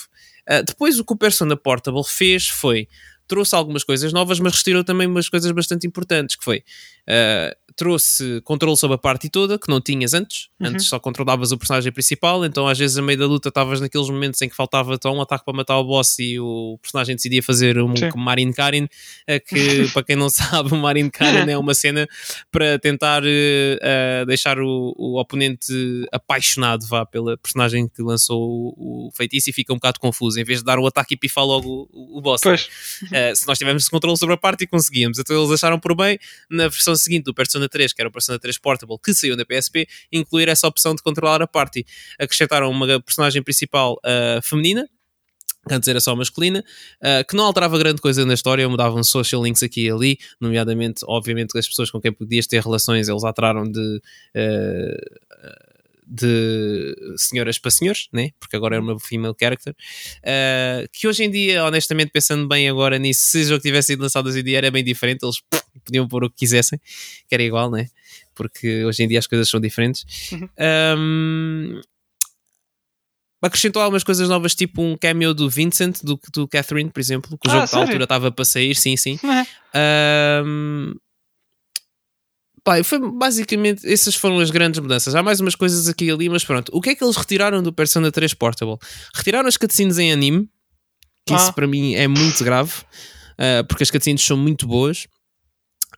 Uh, depois o que o Persona Portable fez foi trouxe algumas coisas novas, mas retirou também umas coisas bastante importantes, que foi uh, trouxe controle sobre a party toda, que não tinhas antes. Uhum. Antes só controlavas o personagem principal, então às vezes a meio da luta estavas naqueles momentos em que faltava só um ataque para matar o boss e o personagem decidia fazer um Sim. Marin Karin, uh, que [laughs] para quem não sabe, o Marin Karin é uma cena para tentar uh, uh, deixar o, o oponente apaixonado vá, pela personagem que lançou o, o feitiço e fica um bocado confuso, em vez de dar o ataque e pifar logo o, o boss. Pois. Uh, se nós tivermos controle sobre a parte conseguíamos. Então eles acharam por bem, na versão seguinte do Persona 3, que era o Persona 3 Portable, que saiu na PSP, incluir essa opção de controlar a party. Acrescentaram uma personagem principal uh, feminina, antes era só masculina, uh, que não alterava grande coisa na história, mudavam social links aqui e ali, nomeadamente, obviamente, as pessoas com quem podias ter relações, eles alteraram de. Uh, de senhoras para senhores, né? porque agora é uma female character, uh, que hoje em dia, honestamente, pensando bem agora nisso, se o jogo tivesse sido lançado hoje em dia era bem diferente, eles pff, podiam pôr o que quisessem, que era igual, né? porque hoje em dia as coisas são diferentes. Uhum. Um, acrescentou algumas coisas novas, tipo um cameo do Vincent, do, do Catherine, por exemplo, que o Ah, jogo da sério? altura estava para sair, sim, sim. É. Um, pá, foi basicamente essas foram as grandes mudanças. Há mais umas coisas aqui e ali, mas pronto. O que é que eles retiraram do Persona 3 Portable? Retiraram as cutscenes em anime, que Ah. isso para mim é muito grave, uh, porque as cutscenes são muito boas.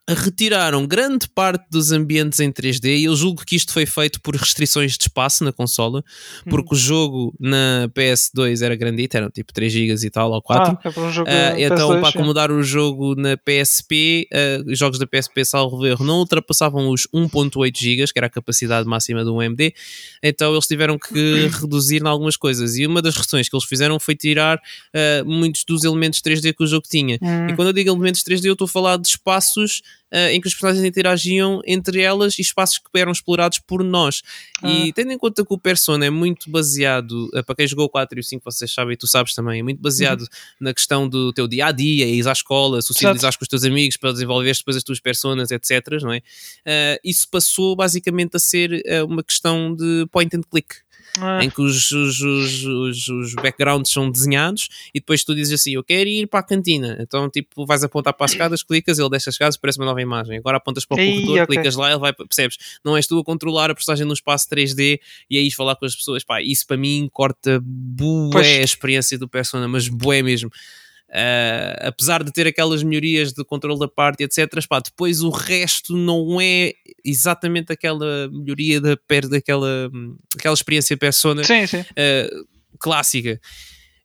Retiraram grande parte dos ambientes em 3D e eu julgo que isto foi feito por restrições de espaço na consola, porque o jogo na PS2 era grandito, eram tipo 3 GB e tal, ou 4. Ah, é um jogo Uh, então, PS2, para é. acomodar o jogo na PSP, uh, os jogos da PSP, salvo erro, não ultrapassavam os 1.8 GB, que era a capacidade máxima do UMD, então eles tiveram que [coughs] reduzir em algumas coisas. E uma das restrições que eles fizeram foi tirar uh, muitos dos elementos 3D que o jogo tinha. Hum. E quando eu digo elementos 3D, eu estou a falar de espaços uh, em que os personagens interagiam entre elas e espaços que eram explorados por nós. E tendo em conta que o Persona é muito baseado, uh, para quem jogou o 4 e o 5, vocês sabem, e tu sabes também, é muito baseado na questão do teu dia a dia, ires à escola, socializares com os teus amigos para desenvolveres depois as tuas personas, etc. Não é? Uh, isso passou basicamente a ser uma questão de point and click. Ah. em que os, os, os, os, backgrounds são desenhados e depois tu dizes assim, eu quero ir para a cantina. Então, tipo, vais apontar para as escadas, clicas, ele deixa as escadas, parece uma nova imagem. Agora apontas para o Ei, corredor, okay. clicas lá, ele vai, percebes? Não és tu a controlar a personagem num espaço 3D e aí falar com as pessoas. Pá, isso para mim corta bué a experiência do Persona, mas bué mesmo. Uh, apesar de ter aquelas melhorias de controle da parte, etc., pá, depois o resto não é exatamente aquela melhoria da, daquela aquela experiência persona sim, sim. Uh, clássica.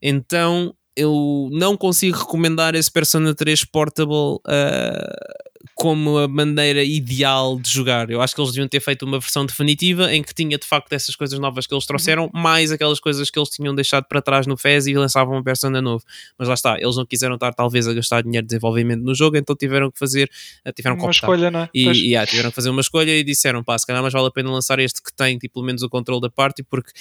Então eu não consigo recomendar esse Persona 3 Portable uh, como a maneira ideal de jogar. Eu acho que eles deviam ter feito uma versão definitiva em que tinha de facto essas coisas novas que eles trouxeram, uhum. mais aquelas coisas que eles tinham deixado para trás no FES e lançavam uma Persona novo. Mas lá está, eles não quiseram estar talvez a gastar dinheiro de desenvolvimento no jogo, então tiveram que fazer, eh, tiveram uma escolha, não é? E, e yeah, tiveram que fazer uma escolha e disseram, pá, se calhar mais vale a pena lançar este que tem, tipo, pelo menos o controle da parte, porque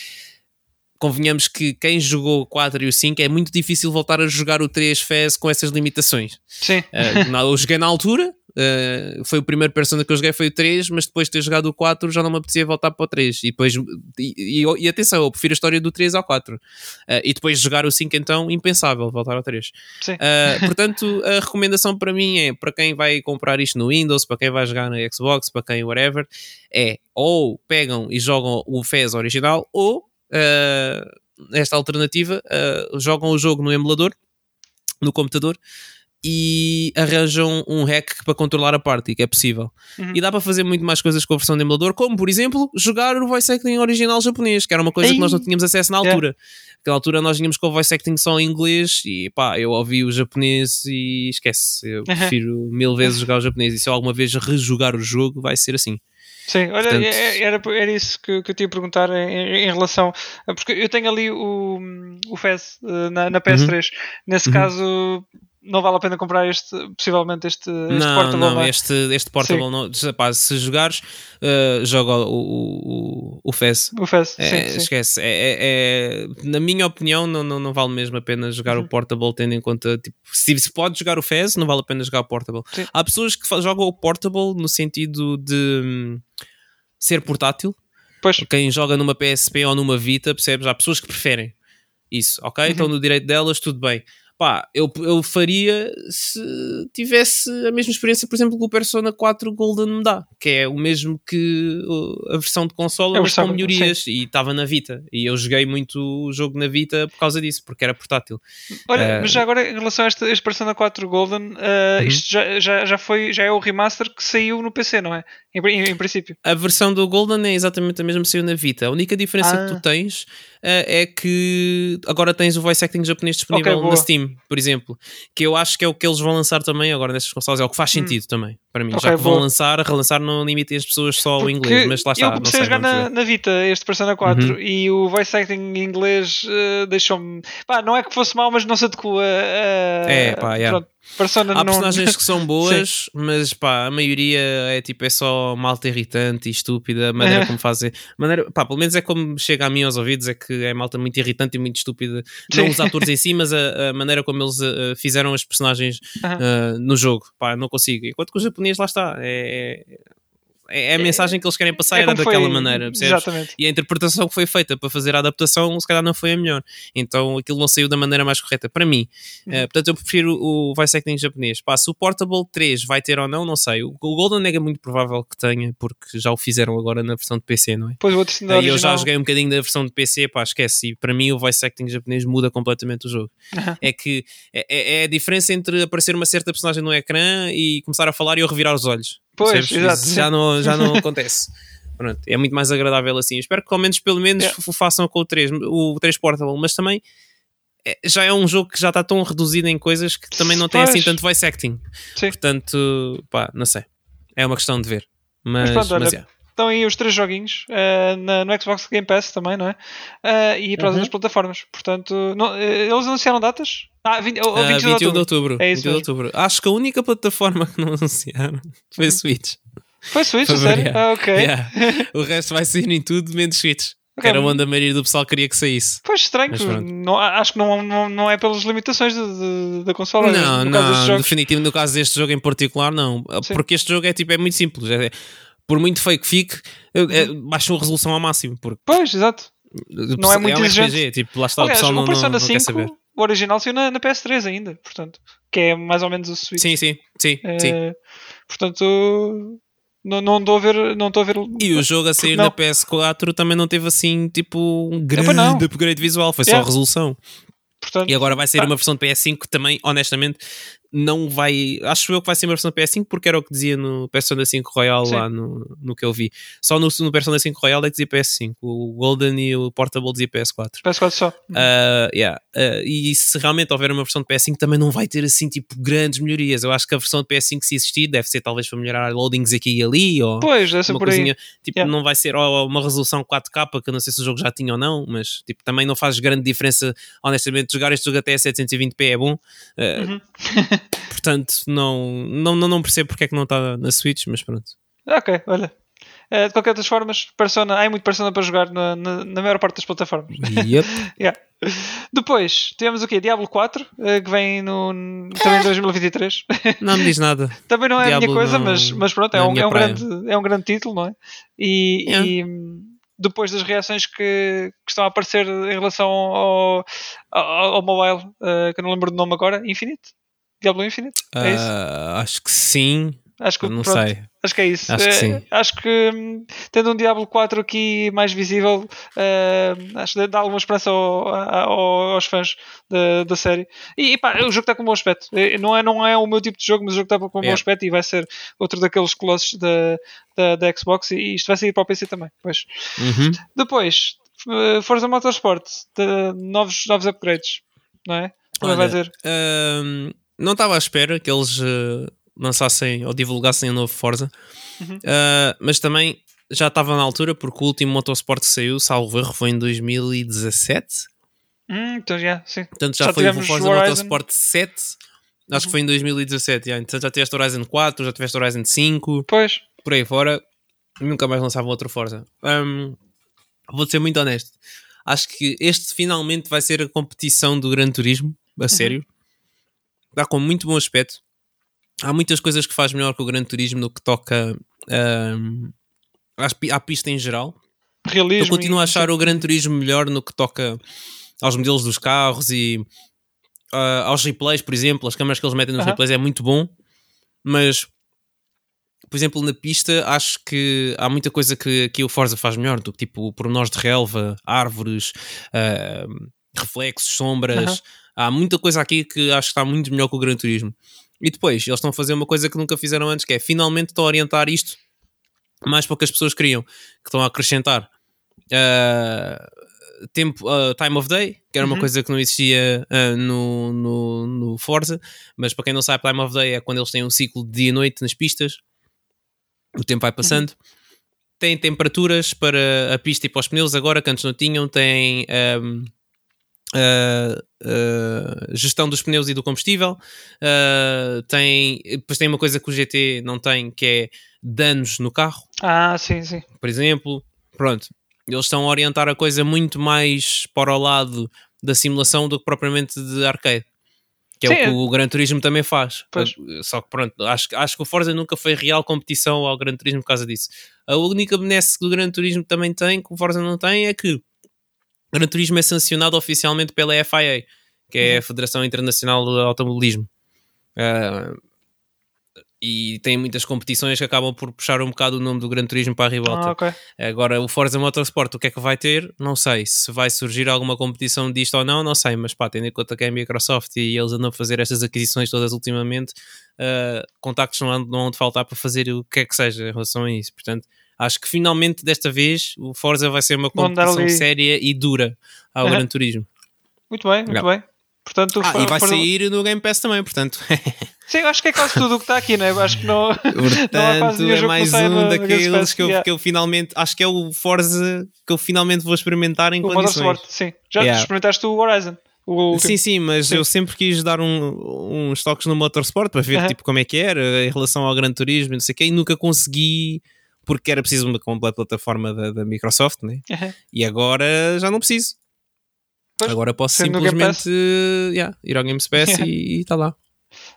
convenhamos que quem jogou o 4 e o 5 é muito difícil voltar a jogar o 3 FES com essas limitações. Sim. Uh, eu joguei na altura, uh, foi o primeiro Persona que eu joguei, foi o 3, mas depois de ter jogado o 4 já não me apetecia voltar para o 3. E depois, e, e, e atenção, eu prefiro a história do 3 ao 4. Uh, e depois de jogar o 5, então, impensável voltar ao 3. Sim. [laughs] portanto, a recomendação para mim é para quem vai comprar isto no Windows, para quem vai jogar na Xbox, para quem whatever, é ou pegam e jogam o FES original ou uh, esta alternativa, uh, jogam o jogo no emulador, no computador, e arranjam um hack para controlar a party, que é possível. Uhum. E dá para fazer muito mais coisas com a versão de emulador, como por exemplo jogar o voice acting original japonês, que era uma coisa Ei. que nós não tínhamos acesso na altura. Yeah. Naquela altura nós tínhamos com o voice acting só em inglês e pá, eu ouvi o japonês e esquece. Eu prefiro mil vezes jogar o japonês e se eu alguma vez rejogar o jogo, vai ser assim. Sim, olha, Portanto... É, era, era isso que, que eu tinha a perguntar em, em, relação. Porque eu tenho ali o, o FES eh, na, na PS3. Uhum. Nesse uhum. caso, não vale a pena comprar este, possivelmente este, este não, portable. Não, é? este, este portable não. Pá, se jogares, uh, joga o, o, o FES. O FES, é, sim. Esquece. É, é, é, na minha opinião, não, não, não vale mesmo a pena jogar uhum. o portable, tendo em conta, tipo, se, se pode jogar o FES, não vale a pena jogar o portable. Há pessoas que jogam o portable no sentido de hum, ser portátil. Pois. Quem joga numa PSP ou numa Vita, percebes? Há pessoas que preferem isso, ok? Uhum. Então, no direito delas, tudo bem pá, eu, eu faria se tivesse a mesma experiência, por exemplo, que o Persona 4 Golden me dá, que é o mesmo que a versão de console, mas com melhorias, sim. e estava na Vita. E eu joguei muito o jogo na Vita por causa disso, porque era portátil. Olha, uh, mas já agora, em relação a este, este Persona 4 Golden, uh, uhum. isto já, já, já, foi, já é o remaster que saiu no PC, não é? Em, em, em princípio. A versão do Golden é exatamente a mesma que saiu na Vita. A única diferença ah. que tu tens uh, é que agora tens o voice acting japonês disponível okay, na Steam, por exemplo. Que eu acho que é o que eles vão lançar também agora nestas consoles. É o que faz hum. sentido hum. também, para mim. Okay, Já que vão lançar, relançar não limitem as pessoas só o inglês, mas lá está. Eu comecei a jogar na, na, Vita este Persona 4 uhum. e o voice acting em inglês uh, deixou-me. Pá, não é que fosse mau, mas não se adequa a. É, pá, yeah. Pronto Persona Há personagens que são [laughs] boas, mas pá, a maioria é tipo, é só malta irritante e estúpida, a maneira como fazem. Maneira, pá, pelo menos é como chega a mim aos ouvidos, é que é malta muito irritante e muito estúpida. Sim. Não os atores em si, mas a, a maneira como eles uh, fizeram os personagens uh, no jogo. Pá, não consigo. Enquanto que o japonês lá está. É, é, é a mensagem que eles querem passar é era daquela foi, maneira, percebes? Exatamente. E a interpretação que foi feita para fazer a adaptação, se calhar não foi a melhor. Então aquilo não saiu da maneira mais correta para mim. Uhum. Uh, portanto, eu prefiro o voice acting japonês. Pá, se o Portable 3 vai ter ou não, não sei. O, o Golden Egg é muito provável que tenha, porque já o fizeram agora na versão de PC, não é? Pois o outro uh, Eu já joguei um bocadinho da versão de PC, pá, esquece. E para mim o voice acting japonês muda completamente o jogo. Uhum. É que é, é, é a diferença entre aparecer uma certa personagem no ecrã e começar a falar e eu revirar os olhos. Pois, exato. Já não, já não [laughs] acontece. Pronto, é muito mais agradável assim. Espero que ao menos, pelo menos é. façam com o 3, o 3 Portable, mas também é, já é um jogo que já está tão reduzido em coisas que também não tem assim tanto voice acting. Sim. Portanto, pá, não sei. É uma questão de ver. Mas, mas, pronto, mas é. Estão aí os três joguinhos uh, na, no Xbox Game Pass também, não é? Uh, e para uhum. as outras plataformas. Portanto, não, uh, eles anunciaram datas? Ah, 20, ou, 21, 21 de outubro. É isso 21 de outubro. Acho que a única plataforma que não [laughs] anunciaram foi a Switch. Foi Switch, sério? Ah, ok. [laughs] Yeah. O resto vai sair em tudo, menos Switch. Okay. Que era onde a maioria do pessoal queria que saísse. Pois estranho, não, acho que não, não, não é pelas limitações da consola. Não, no não, definitivo no caso deste jogo em particular, não. Sim. Porque este jogo é tipo, é muito simples. É, por muito feio que fique, é, baixou a resolução ao máximo. Porque pois, exato. Não é muito um exigente. RPG, tipo, lá está, Aliás, o pessoal o não, não, Persona não 5, quer saber. o original saiu na, na PS3 ainda, portanto, que é mais ou menos o Switch. Sim, sim, sim, sim. Eh, portanto, não não estou a ver. Não estou a ver E o jogo a sair não. na PS4 também não teve assim, tipo, um não. grande upgrade visual, foi só Yeah. resolução. portanto, E agora vai sair Ah. uma versão de PS5 que também, honestamente, não vai. Acho eu que vai ser uma versão de PS5 porque era o que dizia no Persona 5 Royal Sim. lá no, no que eu vi. Só no, no Persona 5 Royal é que dizia PS5. O Golden e o Portable dizia PS4. PS4 só. Uh, yeah. Uh, e se realmente houver uma versão de PS5 também não vai ter assim tipo grandes melhorias. Eu acho que a versão de PS5 se existir deve ser talvez para melhorar loadings aqui e ali ou Pois, deve ser uma por aí. coisinha, tipo, Yeah. não vai ser ó, uma resolução 4K, que eu não sei se o jogo já tinha ou não, mas tipo, também não faz grande diferença, honestamente, jogar este jogo até a 720p é bom. Uh, Uhum. [laughs] Portanto, não, não, não, não percebo porque é que não está na Switch, mas pronto. Ok, olha. Eh, de qualquer das formas, Persona, há muito Persona para jogar na, na, na maior parte das plataformas. Yep. [laughs] Yeah. Depois temos o quê? Diablo 4, eh, que vem no, também em 2023. [laughs] Não me diz nada. também não é a Diablo minha coisa, não- mas, mas pronto, é é a um, é, um praia. grande, é um grande título, não é? E, Yeah. e, hum, depois das reações que, que estão a aparecer em relação ao, ao, ao mobile, eh, que eu não lembro do nome agora, Infinite? Diablo Infinite? É isso? Ah, acho que sim. Acho que não pronto, sei. Acho que é isso. Acho que Eh, sim. acho que hum, tendo um Diablo 4 aqui mais visível, eh, acho que dá alguma esperança ao- ao- aos fãs da, da série. E, e pá, o jogo está com um bom aspecto. Eh, Não é, não é o meu tipo de jogo, mas o jogo está com um bom Yeah. aspecto e vai ser outro daqueles colossos da, da, da Xbox. E isto vai sair para o PC também. Pois. Uhum. Depois, eh, Forza Motorsport, novos, novos upgrades, não é? Como Olha, vai dizer? Ahm, não estava à espera que eles eh, lançassem ou divulgassem o novo Forza, Uhum. Ah, mas também já estava na altura porque o último Motorsport que saiu, salvo erro, foi em 2017. Hum, então já, sim. Portanto, já, Já foi o Forza Horizon. Motorsport 7. Acho que foi em 2017. já. Então já tiveste o Horizon 4, já tiveste o Horizon 5, Pois. por aí fora. Nunca mais lançavam outro Forza. Ahm, vou ser muito honesto. Acho que este finalmente vai ser a competição do Gran Turismo, a sério. Dá com muito bom aspecto. Há muitas coisas que faz melhor que o Gran Turismo no que toca pi- à pista em geral. Realismo. Eu continuo a achar o Gran Turismo melhor no que toca aos modelos dos carros e ah, aos replays, por exemplo. As câmaras que eles metem nos Aham. replays é muito bom, mas por exemplo, na pista acho que há muita coisa que, que o Forza faz melhor, do que tipo pormenores de relva, árvores, ah, reflexos, sombras. Aham. Há muita coisa aqui que acho que está muito melhor que o Gran Turismo. E depois, eles estão a fazer uma coisa que nunca fizeram antes, que é finalmente estão a orientar isto mais para o que as pessoas queriam, que estão a acrescentar uh, tempo, uh, time of day, que era uma Uhum. coisa que não existia uh, no, no, no Forza, mas para quem não sabe, time of day é quando eles têm um ciclo de dia e noite nas pistas, o tempo vai passando. Tem temperaturas para a pista e para os pneus, agora que antes não tinham, tem um, uh, uh, gestão dos pneus e do combustível, uh, tem, depois tem uma coisa que o GT não tem, que é danos no carro Ah, sim, sim. por exemplo. Pronto, eles estão a orientar a coisa muito mais para o lado da simulação do que propriamente de arcade. Que é Sim, o que é. o Gran Turismo também faz. Pois. Só que pronto, acho, acho que o Forza nunca foi real competição ao Gran Turismo por causa disso. A única benesse que o Gran Turismo também tem, que o Forza não tem, é que Gran Turismo é sancionado oficialmente pela FIA, que é a Federação Internacional de Automobilismo. Ah, e tem muitas competições que acabam por puxar um bocado o nome do Gran Turismo para a ribalta. Ah, ok. Agora, o Forza Motorsport, o que é que vai ter? Não sei. Se vai surgir alguma competição disto ou não, não sei. Mas pá, tendo em conta que é a Microsoft e eles andam a fazer estas aquisições todas ultimamente, uh, contactos não, não vão de faltar para fazer o que é que seja em relação a isso. Portanto, acho que finalmente desta vez o Forza vai ser uma competição séria e dura ao Aham. Gran Turismo. Muito bem, muito Yeah. bem. Portanto, Ah, for- e vai for- sair no Game Pass também, portanto. [laughs] Sim, acho que é quase tudo o que está aqui, né? Acho que não. [laughs] Portanto, é jogo que mais não um daqueles que eu, yeah. que eu finalmente acho que é o Forza que eu finalmente vou experimentar em O condições. Motorsport, sim. Já Yeah. experimentaste o Horizon? O. Sim, sim, mas Sim. eu sempre quis dar um- uns toques no Motorsport para ver tipo, como é que era em relação ao Gran Turismo e não sei o quê, e nunca consegui porque era preciso uma completa plataforma da, da Microsoft, né? Aham. e agora já não preciso. Pois, agora posso Game simplesmente yeah, ir ao Game Pass Yeah. e está lá.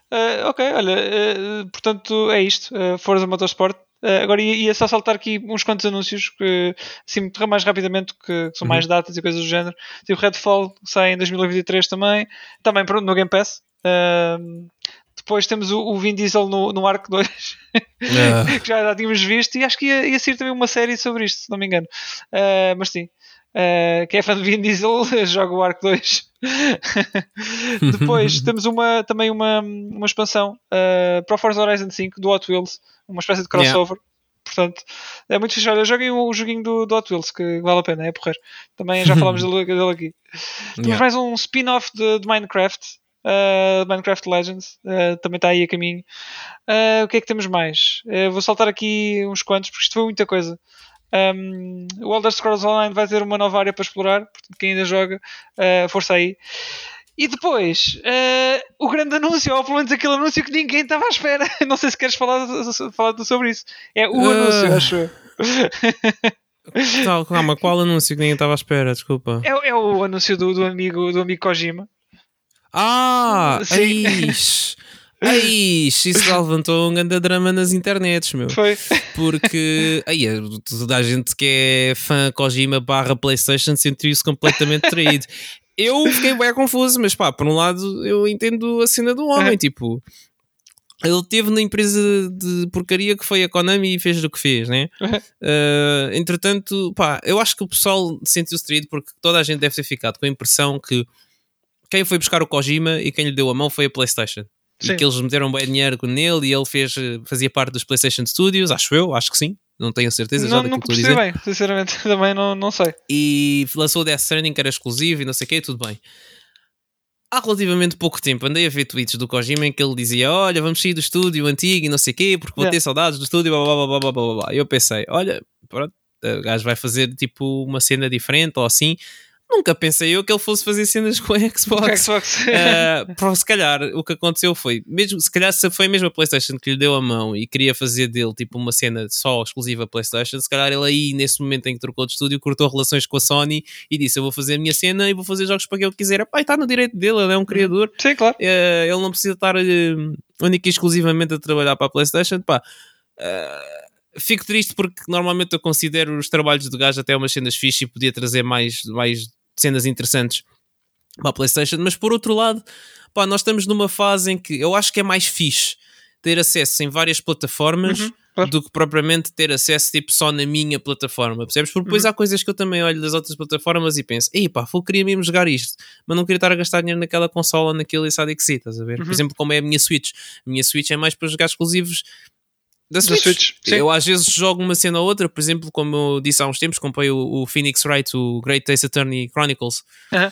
Eh, ok, olha, eh, portanto é isto. Uh, Forza Motorsport. Uh, agora ia, ia, só saltar aqui uns quantos anúncios que, assim, mais rapidamente, que, que são uhum. mais datas e coisas do género. Tipo, Redfall sai em 2023 também, também pronto, no Game Pass. Uh, depois temos o, o, Vin Diesel no, no Arc 2, uh. que já, já tínhamos visto, e acho que ia, ia ser também uma série sobre isto, se não me engano. Uh, mas sim, uh, quem é fã de Vin Diesel [laughs] joga o Arc 2. [laughs] Depois [laughs] temos uma, também uma, uma expansão uh, para o Forza Horizon 5 do Hot Wheels, uma espécie de crossover. Yeah. Portanto, é muito fixe. Olha, joguem o joguinho do, do Hot Wheels, que vale a pena, é porrer. Também já falámos dele, dele, aqui. Temos yeah. mais um spin-off de, de, Minecraft, uh, Minecraft Legends, uh, também está aí a caminho. Uh, o que é que temos mais? vou saltar aqui uns quantos, porque isto foi muita coisa. Um, o Elder Scrolls Online vai ter uma nova área para explorar, portanto, quem ainda joga, força aí. E depois, o grande anúncio, ou pelo menos aquele anúncio que ninguém estava à espera. [laughs] Não sei se queres falar, falar sobre isso. É o anúncio, acho Tal, calma, qual anúncio que ninguém estava à espera? Desculpa. É, é o anúncio do, do, amigo, do amigo Kojima. Ah, [laughs] Sim. Ai, isso levantou um grande drama nas internets, meu. Foi. Porque aí, toda a gente que é fã Kojima barra Playstation sentiu-se completamente traído. Eu fiquei bem confuso, mas pá, por um lado eu entendo a cena do homem, é. tipo... Ele teve na empresa de porcaria que foi a Konami e fez do que fez, né? Uh, entretanto, pá, eu acho que o pessoal sentiu-se traído porque toda a gente deve ter ficado com a impressão que quem foi buscar o Kojima e quem lhe deu a mão foi a PlayStation. Sim. e que eles meteram bem dinheiro nele e ele fez, fazia parte dos PlayStation Studios, acho eu, acho que sim. Não tenho certeza já não, daquilo que estou a dizer. bem, sinceramente, [laughs] também não, não sei. E lançou Death Stranding que era exclusivo e não sei o que, tudo bem. Há relativamente pouco tempo andei a ver tweets do Kojima em que ele dizia: Olha, vamos sair do estúdio antigo e não sei o quê, porque vou yeah. ter saudades do estúdio, blá blá blá blá blá blá. E eu pensei: Olha, pronto, o gajo vai fazer tipo uma cena diferente ou assim. Nunca pensei eu que ele fosse fazer cenas com a Xbox. Xbox. [laughs] uh, se calhar o que aconteceu foi, mesmo, se calhar se foi mesmo a PlayStation que lhe deu a mão e queria fazer dele tipo uma cena só exclusiva PlayStation, se calhar ele aí, nesse momento em que trocou de estúdio, cortou relações com a Sony e disse: Eu vou fazer a minha cena e vou fazer jogos para quem eu quiser. Pai, está no direito dele, ele é um criador. Sim, claro. Uh, ele não precisa estar uh, única e exclusivamente a trabalhar para a PlayStation. Pá. Uh, fico triste porque normalmente eu considero os trabalhos do gajo até umas cenas fixe e podia trazer mais, mais cenas interessantes para a PlayStation, mas por outro lado, pá, nós estamos numa fase em que eu acho que é mais fixe ter acesso em várias plataformas uhum, claro. do que propriamente ter acesso tipo só na minha plataforma, percebes? Porque depois uhum. há coisas que eu também olho das outras plataformas e penso, ei pá, eu queria mesmo jogar isto, mas não queria estar a gastar dinheiro naquela consola, naquele SADXI, estás a ver? Uhum. Por exemplo, como é a minha Switch. A minha Switch é mais para jogar exclusivos da Switch. Switch eu às vezes jogo uma cena ou outra, por exemplo, como eu disse há uns tempos, comprei o, o Phoenix Wright, o Great Ace Attorney Chronicles. Uhum.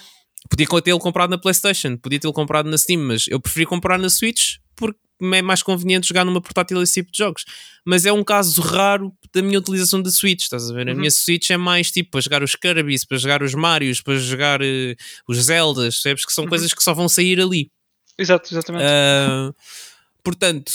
Podia tê-lo comprado na PlayStation, podia tê-lo comprado na Steam, mas eu preferi comprar na Switch porque é mais conveniente jogar numa portátil esse tipo de jogos. Mas é um caso raro da minha utilização da Switch, estás a ver? A uhum. minha Switch é mais tipo para jogar os Kirby's, para jogar os Marios, para jogar uh, os Zeldas, sabes? Que são uhum. coisas que só vão sair ali. Exato, exatamente. Uh, portanto,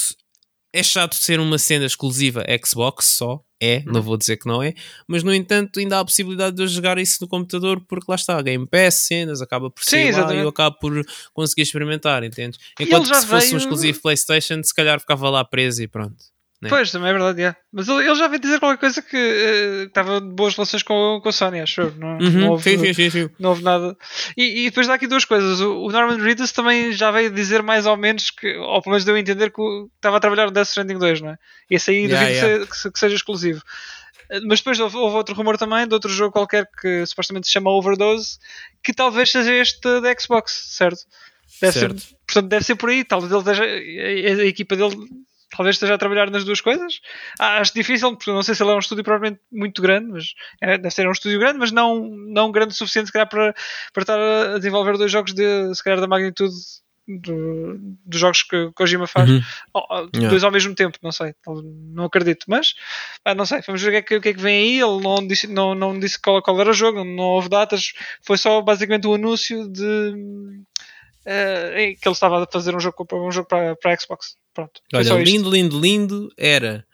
é chato ser uma cena exclusiva Xbox só, é, não vou dizer que não é, mas no entanto ainda há a possibilidade de eu jogar isso no computador porque lá está, Game Pass, cenas, acaba por ser Sim, lá e eu acabo por conseguir experimentar, entendes? Enquanto que se fosse veio... um exclusivo Playstation, se calhar ficava lá preso e pronto. Né? Pois, também é verdade, yeah. mas ele, ele já veio dizer qualquer coisa que uh, estava de boas relações com, com a Sony, acho eu. Não, uhum, não, houve, sim, sim, sim, não houve nada. E, e, depois dá aqui duas coisas. O, o Norman Reedus também já veio dizer mais ou menos que, ou pelo menos deu a entender que estava a trabalhar no Death Stranding 2, não é? Esse aí yeah, yeah. Que, que, seja exclusivo. Eh, mas depois houve, outro rumor também de outro jogo qualquer que supostamente se chama Overdose, que talvez seja este da Xbox, certo? Deve certo. Ser, portanto, deve ser por aí. Talvez ele esteja, a, a equipa dele talvez esteja a trabalhar nas duas coisas. Ah, acho difícil, porque não sei se ele é um estúdio propriamente muito grande, mas é, deve ser um estúdio grande, mas não, não grande o suficiente, se calhar, para, para estar a desenvolver dois jogos de, se calhar, da magnitude do, dos jogos que Kojima faz, uhum. oh, dois yeah. ao mesmo tempo, não sei, não acredito, mas ah, não sei, vamos ver o que, é que, o que, é que vem aí. Ele não disse, não, não disse qual, qual era o jogo, não, não houve datas, foi só basicamente o anúncio de uh, que ele estava a fazer um jogo, um jogo para, para a Xbox. Pronto. Olha, lindo, lindo, lindo era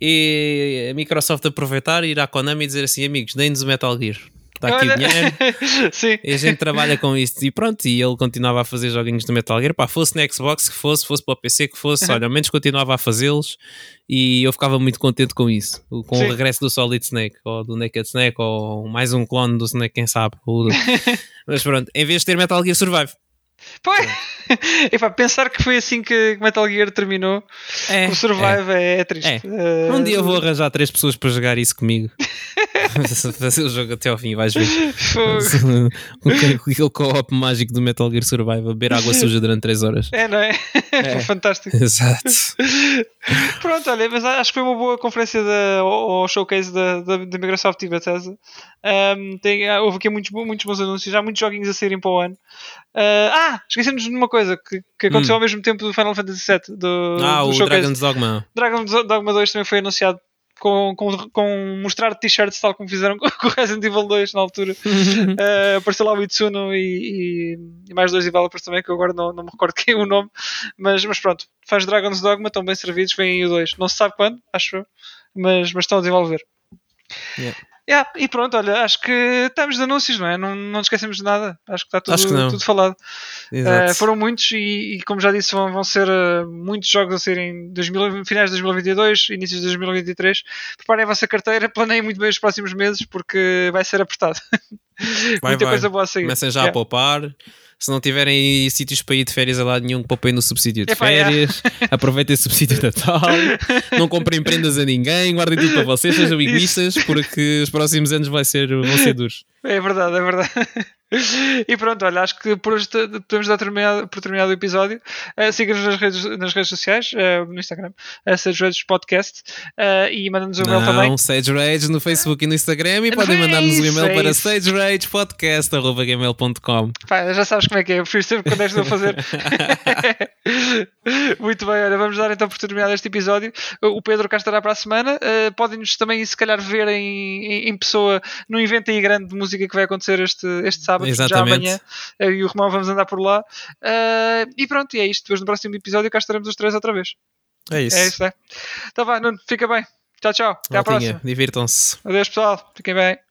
e a Microsoft aproveitar e ir à Konami e dizer assim: amigos, deem-nos o Metal Gear. está aqui Olha, o dinheiro. [laughs] Sim. E a gente trabalha com isso e pronto, e ele continuava a fazer joguinhos do Metal Gear, pá, fosse no Xbox que fosse, fosse para o PC que fosse, [laughs] olha, ao menos continuava a fazê-los e eu ficava muito contente com isso, com Sim. o regresso do Solid Snake, ou do Naked Snake, ou mais um clone do Snake, quem sabe. [laughs] Mas pronto, em vez de ter Metal Gear Survive. Pois. [laughs] E pá, pensar que foi assim que Metal Gear terminou, É, o Survive é, é triste. É. Eh, Um dia eu vou arranjar três pessoas para jogar isso comigo. [laughs] [laughs] Fazer o jogo até ao fim, vais ver. aquele- com aquele co-op mágico do Metal Gear Survive, beber água suja durante 3 horas. É, não é? É. Fantástico. Exato. Pronto, olha, mas acho que foi uma boa conferência da, ou, ou showcase da, da, da Microsoft e Bethesda. Um, tem, ah, houve aqui muitos, muitos bons anúncios, já muitos joguinhos a saírem para o ano. Ah, ah, esquecemos de uma coisa que, que aconteceu ao mesmo tempo do Final Fantasy VII. Do, Hum. Ah, do o showcase. Dragon's Dogma. Dragon Dogma 2 também foi anunciado com, com, com mostrar t-shirts tal como fizeram [laughs] com o Resident Evil 2 na altura. Uh, [laughs] apareceu lá o Itsuno e, e, e mais dois developers também, que eu agora não, não me recordo [laughs] quem é o nome, mas, mas pronto, fãs de Dragon's Dogma estão bem servidos, vêm aí o 2. Não se sabe quando, acho eu, mas, mas estão a desenvolver. Yeah. Yeah, e pronto, olha, acho que estamos de anúncios, não é? Não, não nos esquecemos de nada. Acho que está tudo, que tudo falado. Uh, foram muitos e, e, como já disse, vão, vão ser uh, muitos jogos a ser em 2000, finais de 2022, inícios de 2023. Preparem a vossa carteira, planeiem muito bem os próximos meses porque vai ser apertado. [laughs] Vai, Muita vai. coisa boa a sair. Comecem já Yeah. a poupar. Se não tiverem sítios para ir de férias a lado nenhum, poupem no subsídio de yeah. férias. [laughs] Aproveitem o subsídio de Natal. não comprem prendas a ninguém. Guardem tudo para vocês. Sejam egoístas, porque os próximos anos vai ser, vão ser duros. É verdade, é verdade. [laughs] E pronto, olha, acho que por hoje podemos dar terminado, por terminado o episódio. Uh, Siga-nos nas redes, nas redes sociais, uh, no Instagram, uh, Sage Redes Podcast, uh, e manda-nos um e-mail também. Sage Rage no Facebook e no Instagram. E podem mandar-nos um e-mail é para sageragepodcast.gmail.com Pá, já sabes como é que é, eu prefiro sempre quando és a fazer. [laughs] Muito bem, olha, vamos dar então por terminado este episódio. O Pedro cá estará para a semana. Podem-nos também, se calhar, ver em, em, em pessoa num evento aí grande de música que vai acontecer este, este sábado, já Exatamente. amanhã. Eu e o Romão vamos andar por lá. Uh, e pronto, e é isto. Depois no próximo episódio cá estaremos os três outra vez. É isso. É isso, é. Então vá, Nuno, fica bem. Tchau, tchau. Até à próxima. Divirtam-se. Adeus, pessoal. Fiquem bem.